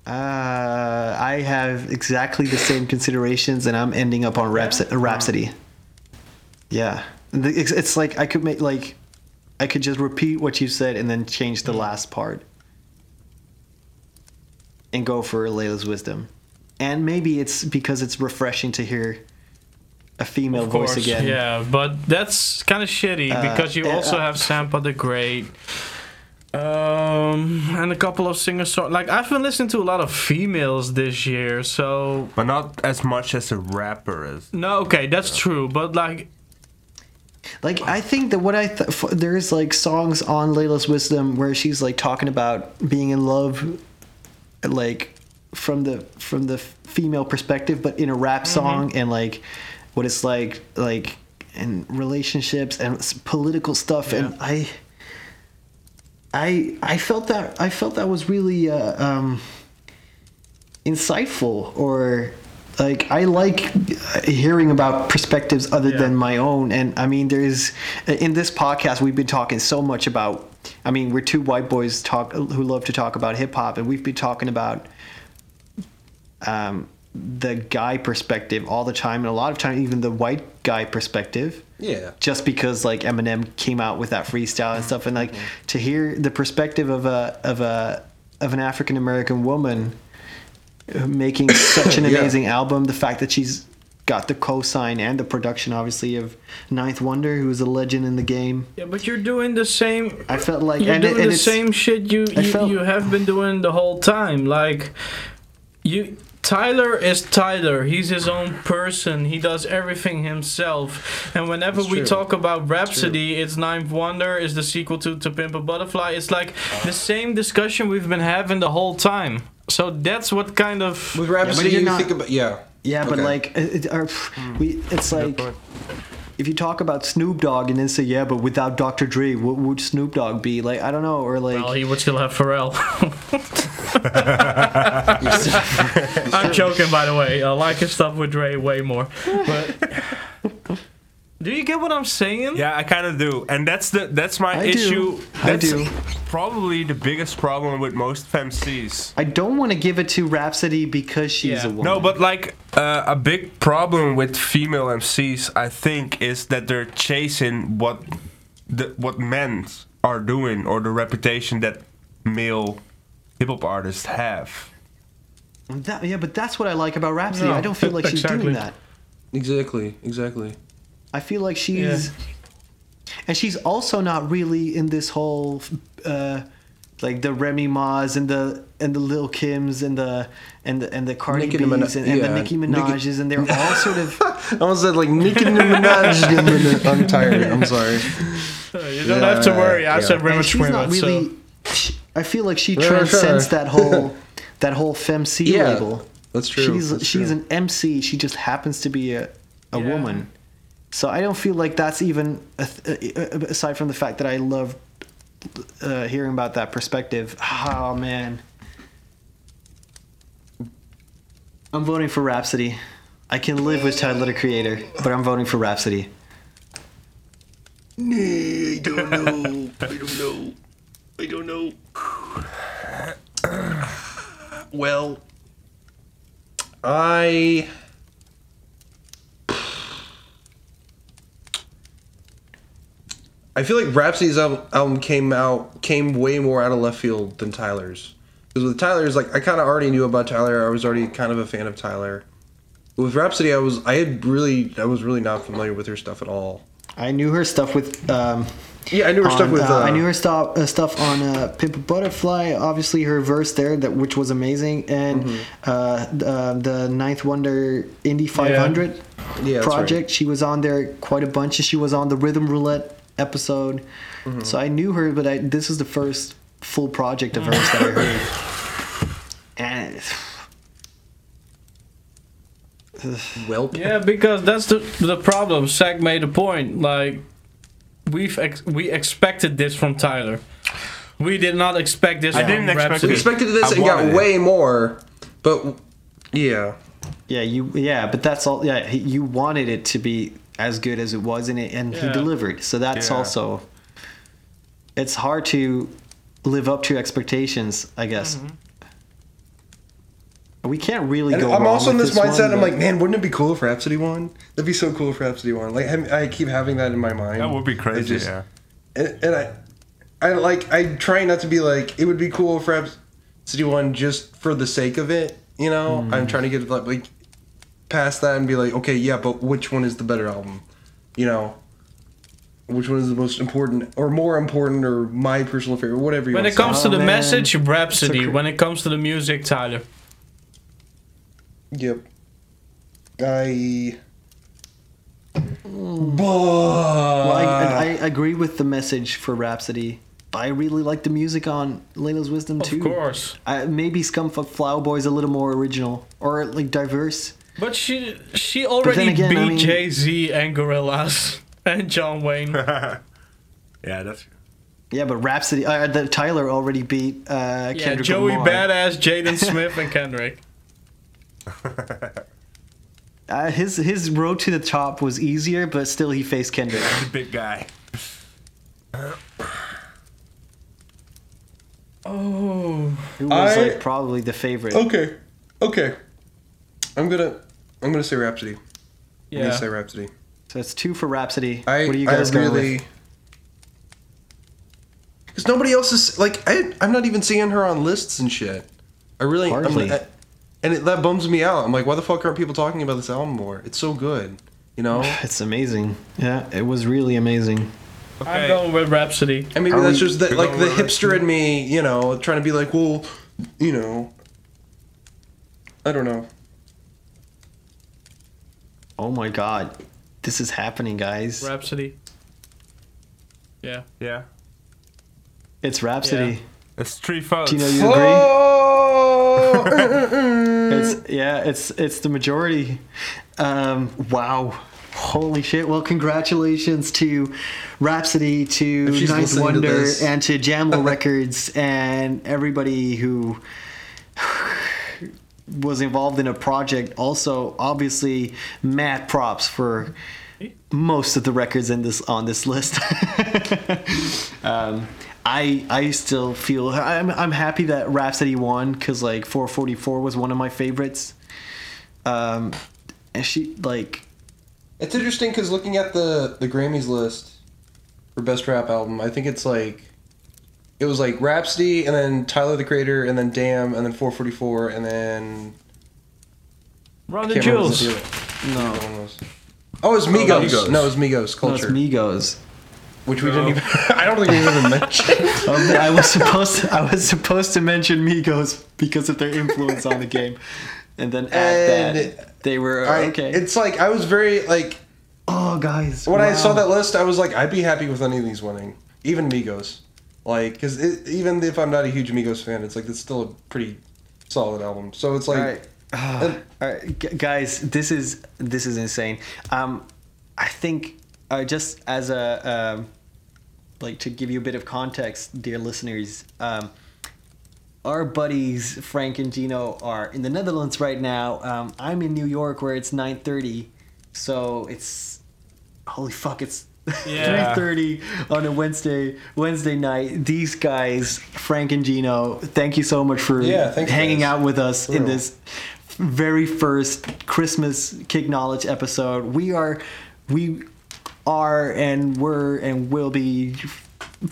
Uh, I have exactly the same considerations, and I'm ending up on Rapsody. Rapsody. Yeah, it's, it's like I could make like I could just repeat what you said and then change the last part, and go for Laila's wisdom. And maybe it's because it's refreshing to hear a female Of voice again. yeah, but that's kind of shitty Uh, because you uh, also have Sampa the Great. Um, and a couple of singer song like I've been listening to a lot of females this year, so But not as much as a rapper is. no, okay, that's true. But like, Like I think that what I th- f- there's like songs on Laila's Wisdom where she's like talking about being in love, like from the from the female perspective, but in a rap song and like what it's like like in relationships and political stuff and I. I I felt that I felt that was really uh, um, insightful or like I like hearing about perspectives other Yeah. than my own and I mean there's in this podcast we've been talking so much about I mean we're two white boys talk who love to talk about hip hop and we've been talking about um, the guy perspective all the time and a lot of time even the white guy perspective Yeah. just because like Eminem came out with that freestyle and stuff, and like mm-hmm. to hear the perspective of a of a of an African American woman making such an Yeah. amazing album, the fact that she's got the co-sign and the production obviously of 9th Wonder, who is a legend in the game. yeah, but you're doing the same. I felt like You're and, it- doing and the same shit you you, felt- you have been doing the whole time. Like, you. Tyler is Tyler. He's his own person. He does everything himself. And whenever we talk about Rapsody, it's 9th Wonder, is the sequel to To Pimp a Butterfly. It's like the same discussion we've been having the whole time. So that's what kind of. With Rapsody, you're you not- think about yeah. Yeah, but like, it, it, or, we, it's like point. If you talk about Snoop Dogg and then say, yeah, but without Dr. Dre, what would Snoop Dogg be? Like, I don't know, or like, Well, he would still have Pharrell. I'm joking, by the way. I like his stuff with Dre way more. But do you get what I'm saying? Yeah, I kind of do, and that's the that's my I do. issue. I That's do. probably the biggest problem with most femcs. I don't want to give it to Rapsody because she's Yeah. a woman. No, but like uh, a big problem with female MCs, I think, is that they're chasing what the what men are doing or the reputation that male hip hop artists have. That, yeah, but that's what I like about Rapsody. No, I don't feel like she's doing that. Exactly. Exactly. I feel like she's, and she's also not really in this whole, uh, like the Remy Ma's and the and the Lil Kims and the and the and the Cardi Nicki B's Minaj- and, and the yeah. Nicki Nicki- Minaj's and they're all sort of. I almost said like Nicki Minaj. I'm tired. I'm sorry. You don't have to worry. I Yeah. said River and she's not really. so. I feel like she Yeah, transcends sure. that whole that whole femc Yeah, label. that's true. She's That's she's true. an MC. She just happens to be a, a Yeah. woman. So I don't feel like that's even aside from the fact that I love uh, hearing about that perspective. Oh man, I'm voting for Rapsody. I can live with Tyler the Creator, but I'm voting for Rapsody. I don't know. I don't know. I don't know. Well, I. I feel like Rapsody's album came out came way more out of left field than Tyler's. Because with Tyler's, like I kind of already knew about Tyler. I was already kind of a fan of Tyler. With Rapsody, I was I had really I was really not familiar with her stuff at all. I knew her stuff with. Um, Yeah, I knew her stuff on, with. uh, Uh, I knew her stuff uh, stuff on uh, Pimp Butterfly. Obviously, her verse there, that which was amazing, and Mm-hmm. uh, the, uh, the 9th Wonder Indie 500 Yeah, that's project. She was on there quite a bunch. She was on the Rhythm Roulette episode, Mm-hmm. so I knew her. But I, this is the first full project of hers that I heard, and. Welp. Yeah, because that's the the problem. Zach made a point. Like, we've ex- we expected this from Tyler. We did not expect this. I from didn't expect Rapsody. We expected this I and got it. way more, but yeah. Yeah, you. Yeah, but that's all. Yeah, you wanted it to be as good as it was, and it, and he delivered. So that's Yeah. also. It's hard to live up to expectations, I guess. We can't really And go. I'm wrong also in with this, one, mindset. I'm like, man, wouldn't it be cool if Rapsody won? That'd be so cool if Rapsody won. Like, I, I keep having that in my mind. That would be It crazy. just- yeah. And, and I, I like, I try not to be like, it would be cool if Rapsody won just for the sake of it. You know, Hmm. I'm trying to get like, like past that and be like, okay, yeah, but which one is the better album? You know. which one is the most important or more important or my personal favorite, whatever you When want it to comes Oh, to the oh, man. message, Rapsody. Cr- When it comes to the music, Tyler. Yep. I. Hmm. Well, I, I agree with the message for Rhapsody, but I really like the music on Laila's Wisdom too. Of course. I, maybe Scumfuck Flower Boy's a little more original or like diverse. But she she already again, beat I mean- Jay Z and Gorillaz and Jonwayne. yeah, that's. Yeah, but Rapsody, uh, the Tyler already beat uh, yeah, Kendrick Joey Lamar. Badass, Jaden Smith, and Kendrick. Uh, his his road to the top was easier, but still he faced Kendrick. The big guy. Oh. Who was I- like probably the favorite. Okay. Okay. I'm gonna. I'm gonna say Rapsody. I'm Yeah. gonna say Rapsody. So it's two for Rapsody. I. what are you guys going really. with? Because nobody else is like I. I'm not even seeing her on lists and shit. I really. I'm, Hardly. I, and it, that bums me out. I'm like, why the fuck aren't people talking about this album more? It's so good. You know. It's amazing. Yeah, it was really amazing. I'm going with Rapsody. And maybe Are that's we- just the, like the with hipster in me, you know, trying to be like, well, you know, I don't know. Oh my god, this is happening, guys. Rapsody. Yeah. Yeah. It's Rapsody. It's three votes. Do you know you agree? Oh! It's yeah, it's it's the majority. Um, wow. Holy shit. Well, congratulations to Rapsody, to If she's Ninth listening to Wonder, and to Jamla Records, and everybody who was involved in a project. Also, obviously, mad props for most of the records in this on this list. um, I I still feel I'm I'm happy that Rapsody won because like 444 was one of my favorites. Um, and she like it's interesting because looking at the the Grammys list for best rap album, I think it's like it was like Rapsody and then Tyler the Creator and then Damn and then 444 and then Run the can't remember what Jewels. the other- the other one was. Oh, it was Migos. Migos. No, it was Migos no, it's Culture, Migos. which we didn't even. I don't think we even mentioned. Um, I was supposed to, I was supposed to mention Migos because of their influence on the game, and then add And that they were I, okay. It's like I was very like oh, guys! when I wow. saw that list, I was like, I'd be happy with any of these winning, even Migos. Like, because even if I'm not a huge Amigos fan, it's like it's still a pretty solid album. So it's like, All right. All right, g- guys, this is this is insane. Um, I think uh, just as a um, like to give you a bit of context, dear listeners, um, our buddies Frank and Gino are in the Netherlands right now. Um, I'm in New York where it's 9:30, so it's holy fuck, it's. Yeah. 3:30 on a Wednesday Wednesday night. These guys, Frank and Gino, thank you so much for Yeah, hanging guys. out with us in real. this very first Christmas Kick Knowledge episode. We are, we are, and were, and will be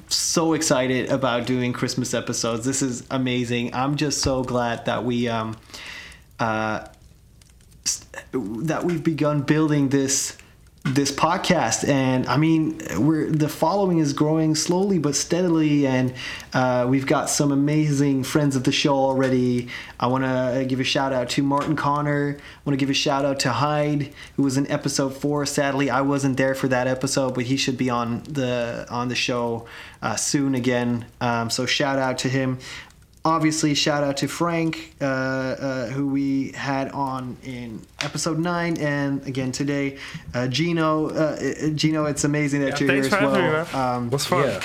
so excited about doing Christmas episodes. This is amazing. I'm just so glad that we, um, uh, that we've begun building this this podcast and i mean we're the following is growing slowly but steadily and uh, we've got some amazing friends of the show already. I want to give a shout out to martin connor. I want to give a shout out to hyde who was in episode four. Sadly i wasn't there for that episode but he should be on the on the show uh, soon again. Um, so shout out to him obviously shout out to frank uh, uh, who we had on in episode 9 and again today uh, gino uh, uh, gino it's amazing that Yeah, you're here as having me, well man. um, was fun. yeah.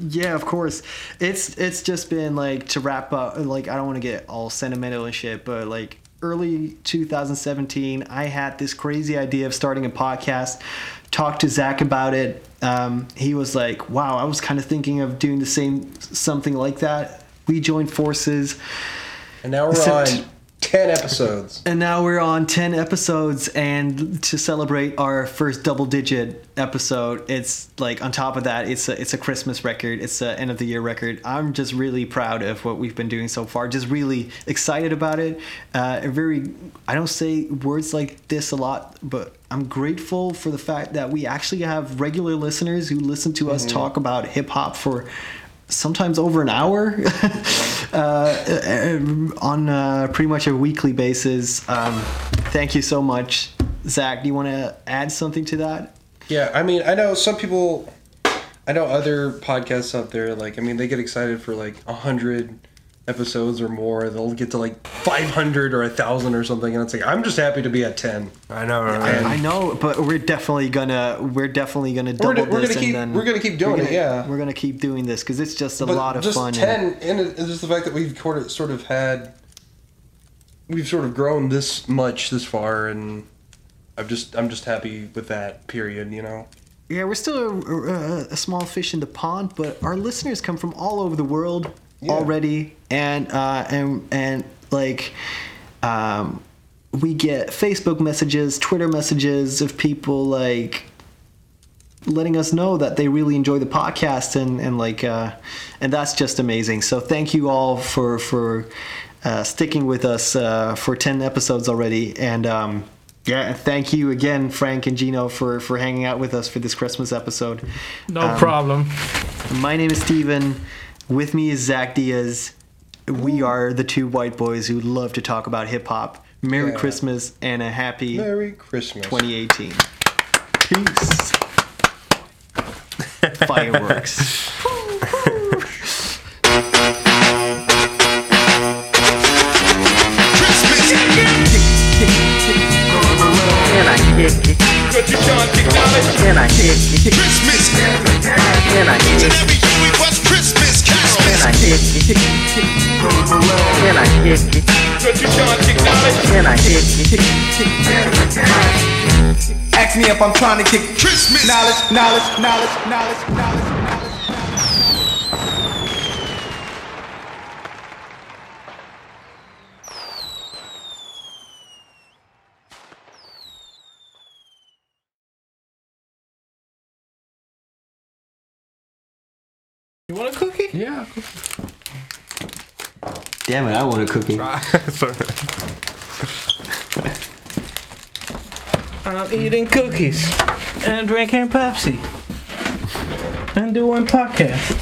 yeah of course it's it's just been like to wrap up like i don't want to get all sentimental and shit but like early 2017 i had this crazy idea of starting a podcast talked to zach about it um, he was like wow i was kind of thinking of doing the same something like that we joined forces. And now we're Except- on ten episodes. and now we're on 10 episodes and to celebrate our first double digit episode it's like on top of that it's a it's a christmas record. It's a end of the year record. I'm just really proud of what we've been doing so far. Just really excited about it. Uh very i don't say words like this a lot but I'm grateful for the fact that we actually have regular listeners who listen to us talk about hip hop for sometimes over an hour uh, on uh, pretty much a weekly basis. Um, thank you so much, Zach. Do you want to add something to that? Yeah, I mean, I know some people. I know other podcasts out there. Like, I mean, they get excited for like a hundred episodes or more. They'll get to like five hundred or a thousand or something, and it's like I'm just happy to be at ten. I know. right? And- I know, but we're definitely gonna we're definitely gonna double We're gonna- we're this, gonna and keep- then we're gonna keep doing we're it, yeah. we're gonna keep doing this because it's just a But lot of just fun. and- ten, and it- it's just the fact that we've sort of, sort of had, we've sort of grown this much this far, and I'm just I'm just happy with that. Period. You know. Yeah, we're still a, a, a small fish in the pond, but our listeners come from all over the world Yeah. already, and uh, and and like, um, we get Facebook messages, Twitter messages of people like letting us know that they really enjoy the podcast, and and like, uh, and that's just amazing. So thank you all for for uh, sticking with us uh, for ten episodes already, and. Um, yeah, thank you again, Frank and Gino, for, for hanging out with us for this Christmas episode. No Um, problem. My name is Steven. With me is Zach Diaz. We are the two white boys who love to talk about hip hop. Merry Yeah. Christmas and a happy Merry Christmas. 2018. Peace. Fireworks. Can I kick it? Can I kick it? Christmas. Can I kick it? Every year we bust Christmas Can carols. I kick it? Can I kick it? Can I kick it? Ask me if I'm trying to kick Christmas. knowledge, knowledge, knowledge, knowledge, knowledge. You want a cookie? Yeah. Damn it, I want a cookie. I'm eating cookies and drinking Pepsi and doing podcast.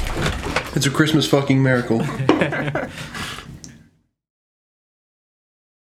It's a Christmas fucking miracle.